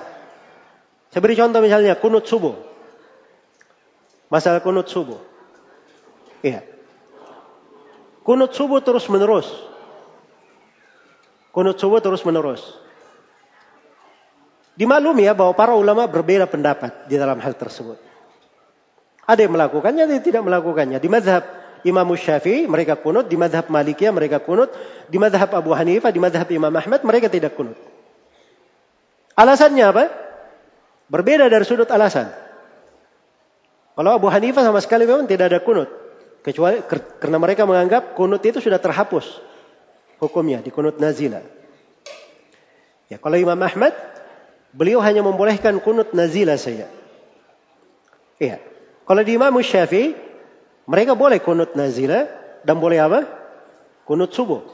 Saya beri contoh misalnya kunut subuh. Masalah kunut subuh. Iya. Kunut subuh terus menerus. Kunut subuh terus menerus. Dimaklumi ya bahwa para ulama berbeda pendapat di dalam hal tersebut. Ada yang melakukannya, ada yang tidak melakukannya. Di madhab Imam Syafi'i mereka kunut, di madhab Malikiyah mereka kunut, di madhab Abu Hanifah, di madhab Imam Ahmad mereka tidak kunut. Alasannya apa? Berbeda dari sudut alasan. Kalau Abu Hanifah sama sekali memang tidak ada kunut. Kecuali karena mereka menganggap kunut itu sudah terhapus. hukumnya di kunut nazilah. Ya, kalau Imam Ahmad, beliau hanya membolehkan kunut nazilah saja. Iya. Kalau di Imam Syafi'i, mereka boleh kunut nazilah dan boleh apa? Kunut subuh.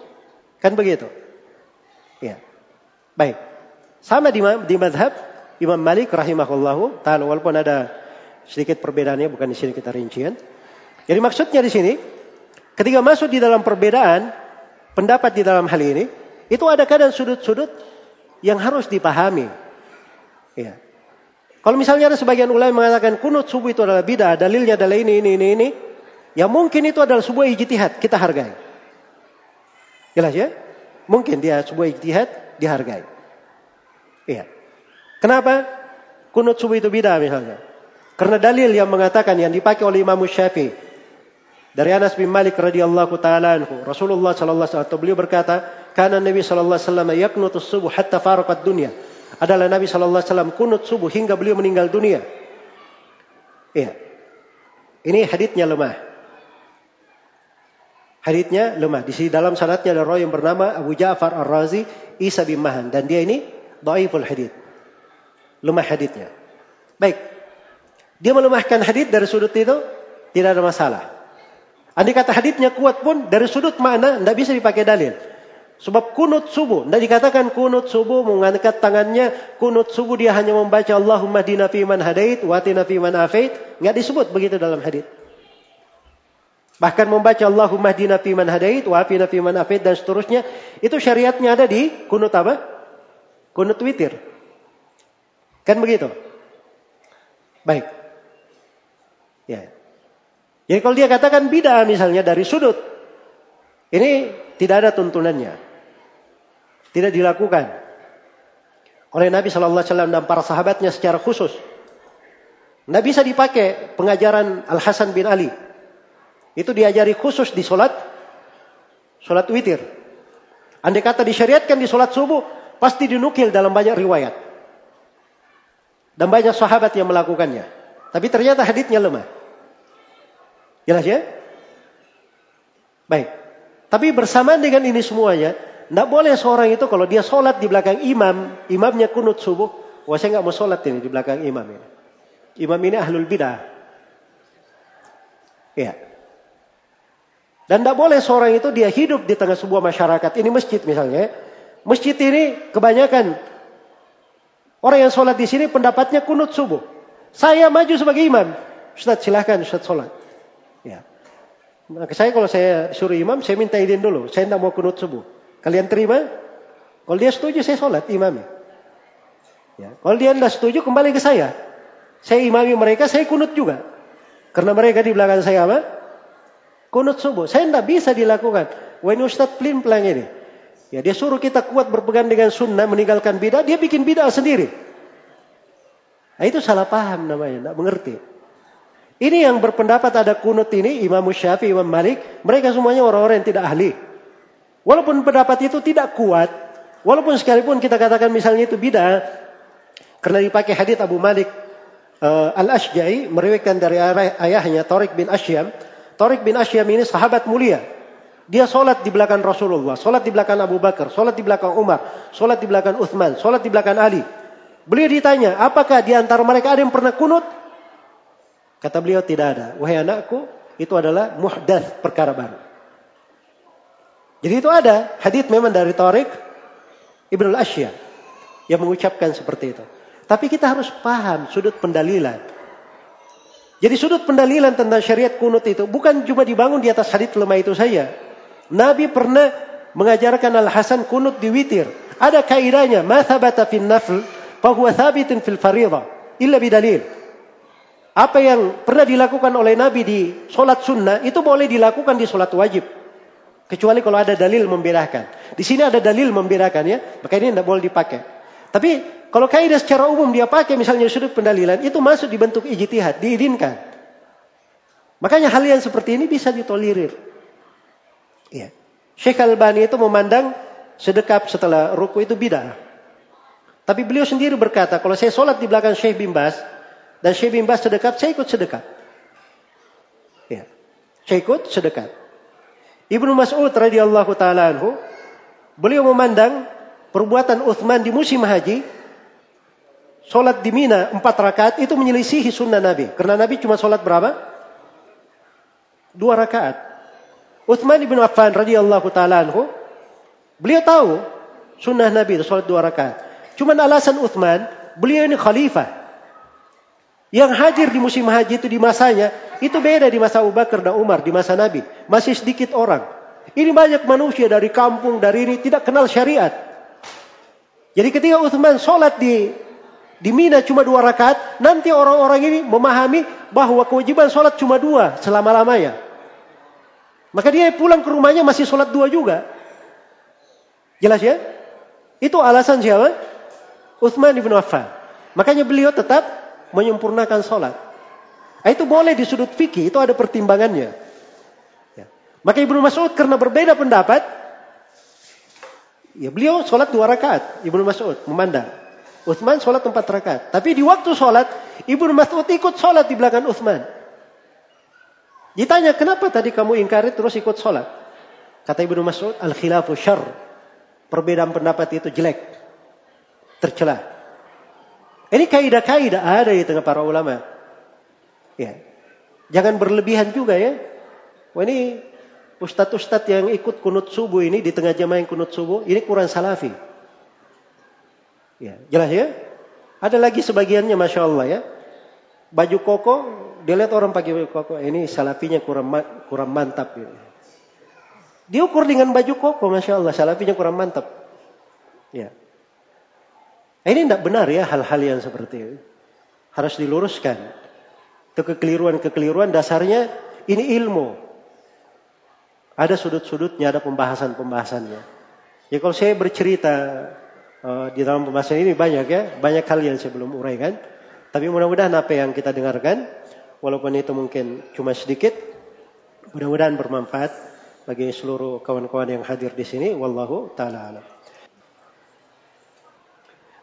Kan begitu? Iya. Baik. Sama di, di madhab Imam Malik rahimahullahu ta'ala walaupun ada sedikit perbedaannya bukan di sini kita rincian. Jadi maksudnya di sini ketika masuk di dalam perbedaan pendapat di dalam hal ini itu ada kadang sudut-sudut yang harus dipahami. Ya. Kalau misalnya ada sebagian ulama mengatakan kunut subuh itu adalah bidah, dalilnya adalah ini, ini, ini, ini, ya mungkin itu adalah sebuah ijtihad, kita hargai. Jelas ya? Mungkin dia sebuah ijtihad, dihargai. Iya. Kenapa? Kunut subuh itu bidah misalnya. Karena dalil yang mengatakan yang dipakai oleh Imam Syafi'i dari Anas bin Malik radhiyallahu taala anhu, Rasulullah sallallahu alaihi wasallam beliau berkata, "Kana Nabi sallallahu alaihi wasallam yaqnutu subuh hatta faraqat dunya." adalah Nabi Shallallahu Alaihi Wasallam kunut subuh hingga beliau meninggal dunia. Iya. Ini haditnya lemah. Haditnya lemah. Di sini dalam sanadnya ada roh yang bernama Abu Ja'far Ar-Razi Isa bin Mahan dan dia ini dhaiful hadit. Lemah haditnya. Baik. Dia melemahkan hadit dari sudut itu tidak ada masalah. Andai kata haditnya kuat pun dari sudut mana tidak bisa dipakai dalil. Sebab kunut subuh. Tidak dikatakan kunut subuh mengangkat tangannya. Kunut subuh dia hanya membaca Allahumma dina fi man hadait. Watina fi man afait. Tidak disebut begitu dalam hadith. Bahkan membaca Allahumma dina fi man hadait. Wafina fi man afait. Dan seterusnya. Itu syariatnya ada di kunut apa? Kunut witir. Kan begitu? Baik. Ya. Jadi kalau dia katakan bida misalnya dari sudut. Ini tidak ada tuntunannya. Tidak dilakukan oleh Nabi Wasallam dan para sahabatnya secara khusus. Tidak bisa dipakai pengajaran Al Hasan bin Ali. Itu diajari khusus di solat, solat witir. Andai kata disyariatkan di solat subuh, pasti dinukil dalam banyak riwayat. Dan banyak sahabat yang melakukannya. Tapi ternyata haditnya lemah. Jelas ya? Baik. Tapi bersamaan dengan ini semuanya, tidak boleh seorang itu kalau dia sholat di belakang imam, imamnya kunut subuh, wah saya nggak mau sholat ini di belakang imam ini. Imam ini ahlul bidah. Iya. Dan tidak boleh seorang itu dia hidup di tengah sebuah masyarakat. Ini masjid misalnya. Masjid ini kebanyakan orang yang sholat di sini pendapatnya kunut subuh. Saya maju sebagai imam. Ustaz silahkan Ustaz sholat. Ya. Maka saya kalau saya suruh imam, saya minta izin dulu. Saya tidak mau kunut subuh. Kalian terima? Kalau dia setuju, saya sholat imam. Ya. Kalau dia tidak setuju, kembali ke saya. Saya imami mereka, saya kunut juga. Karena mereka di belakang saya apa? Kunut subuh. Saya tidak bisa dilakukan. Wah ini Ustaz pelin pelang ini. Ya, dia suruh kita kuat berpegang dengan sunnah, meninggalkan bidah, dia bikin bidah sendiri. Nah, itu salah paham namanya, tidak mengerti. Ini yang berpendapat ada kunut ini, Imam Syafi'i, Imam Malik, mereka semuanya orang-orang yang tidak ahli. Walaupun pendapat itu tidak kuat, walaupun sekalipun kita katakan misalnya itu bid'ah, karena dipakai hadis Abu Malik uh, Al-Ashja'i, meriwayatkan dari ayahnya Tariq bin Ashyam. Tariq bin Ashyam ini sahabat mulia. Dia sholat di belakang Rasulullah, sholat di belakang Abu Bakar, sholat di belakang Umar, sholat di belakang Uthman, sholat di belakang Ali. Beliau ditanya, apakah di antara mereka ada yang pernah kunut? Kata beliau tidak ada. Wahai anakku, itu adalah muhdath perkara baru. Jadi itu ada hadith memang dari Tariq Ibnu Asya yang mengucapkan seperti itu. Tapi kita harus paham sudut pendalilan. Jadi sudut pendalilan tentang syariat kunut itu bukan cuma dibangun di atas hadith lemah itu saja. Nabi pernah mengajarkan Al-Hasan kunut di witir. Ada kaidahnya, ma fil nafl, fahuwa fil faridah, illa bidalil. Apa yang pernah dilakukan oleh Nabi di sholat sunnah itu boleh dilakukan di sholat wajib. Kecuali kalau ada dalil membedakan. Di sini ada dalil membedakan ya, maka ini tidak boleh dipakai. Tapi kalau kaidah secara umum dia pakai misalnya sudut pendalilan itu masuk di bentuk ijtihad, diizinkan. Makanya hal yang seperti ini bisa ditolerir. Ya. Syekh Al-Bani itu memandang sedekap setelah ruku itu bidah. Tapi beliau sendiri berkata, kalau saya sholat di belakang Syekh Bimbas, dan Syekh bin Bas sedekat, saya ikut sedekat. Ya. Saya ikut sedekat. Ibnu Mas'ud radhiyallahu taala anhu Beliau memandang perbuatan Uthman di musim haji, sholat di Mina empat rakaat itu menyelisihi sunnah Nabi. Karena Nabi cuma sholat berapa? Dua rakaat. Uthman ibn Affan radhiyallahu taala anhu, beliau tahu sunnah Nabi itu sholat dua rakaat. Cuman alasan Uthman, beliau ini khalifah. Yang hadir di musim haji itu di masanya, itu beda di masa Abu Bakar dan Umar, di masa Nabi. Masih sedikit orang. Ini banyak manusia dari kampung, dari ini, tidak kenal syariat. Jadi ketika Uthman sholat di di Mina cuma dua rakaat, nanti orang-orang ini memahami bahwa kewajiban sholat cuma dua selama-lamanya. Maka dia pulang ke rumahnya masih sholat dua juga. Jelas ya? Itu alasan siapa? Uthman ibn Affan. Makanya beliau tetap menyempurnakan sholat. Nah, itu boleh di sudut fikih, itu ada pertimbangannya. Ya. Maka Ibnu Mas'ud karena berbeda pendapat, ya beliau sholat dua rakaat. Ibnu Mas'ud memandang. Uthman sholat empat rakaat. Tapi di waktu sholat, Ibnu Mas'ud ikut sholat di belakang Uthman. Ditanya, kenapa tadi kamu ingkari terus ikut sholat? Kata Ibnu Mas'ud, al-khilafu syar. Perbedaan pendapat itu jelek. Tercelah. Ini kaidah-kaidah ada di tengah para ulama. Ya. Jangan berlebihan juga ya. Wah ini ustadz-ustadz yang ikut kunut subuh ini di tengah jamaah yang kunut subuh, ini kurang salafi. Ya, jelas ya? Ada lagi sebagiannya Masya Allah ya. Baju koko, dia lihat orang pakai baju koko, ini salafinya kurang kurang mantap. Ya. Diukur dengan baju koko, Masya Allah, salafinya kurang mantap. Ya. Ini tidak benar ya hal-hal yang seperti itu. Harus diluruskan. Itu kekeliruan-kekeliruan dasarnya ini ilmu. Ada sudut-sudutnya, ada pembahasan-pembahasannya. Ya kalau saya bercerita uh, di dalam pembahasan ini banyak ya, banyak hal yang saya belum uraikan. Tapi mudah-mudahan apa yang kita dengarkan, walaupun itu mungkin cuma sedikit, mudah-mudahan bermanfaat bagi seluruh kawan-kawan yang hadir di sini. Wallahu taala alam.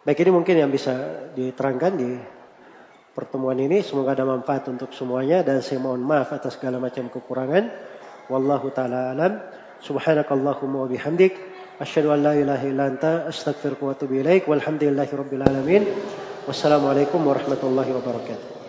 Baik ini mungkin yang bisa diterangkan di pertemuan ini. Semoga ada manfaat untuk semuanya dan saya mohon maaf atas segala macam kekurangan. Wallahu taala alam. Subhanakallahumma wa bihamdik asyhadu an la ilaha illa anta astaghfiruka wa atubu ilaik. Walhamdulillahirabbil alamin. Wassalamualaikum warahmatullahi wabarakatuh.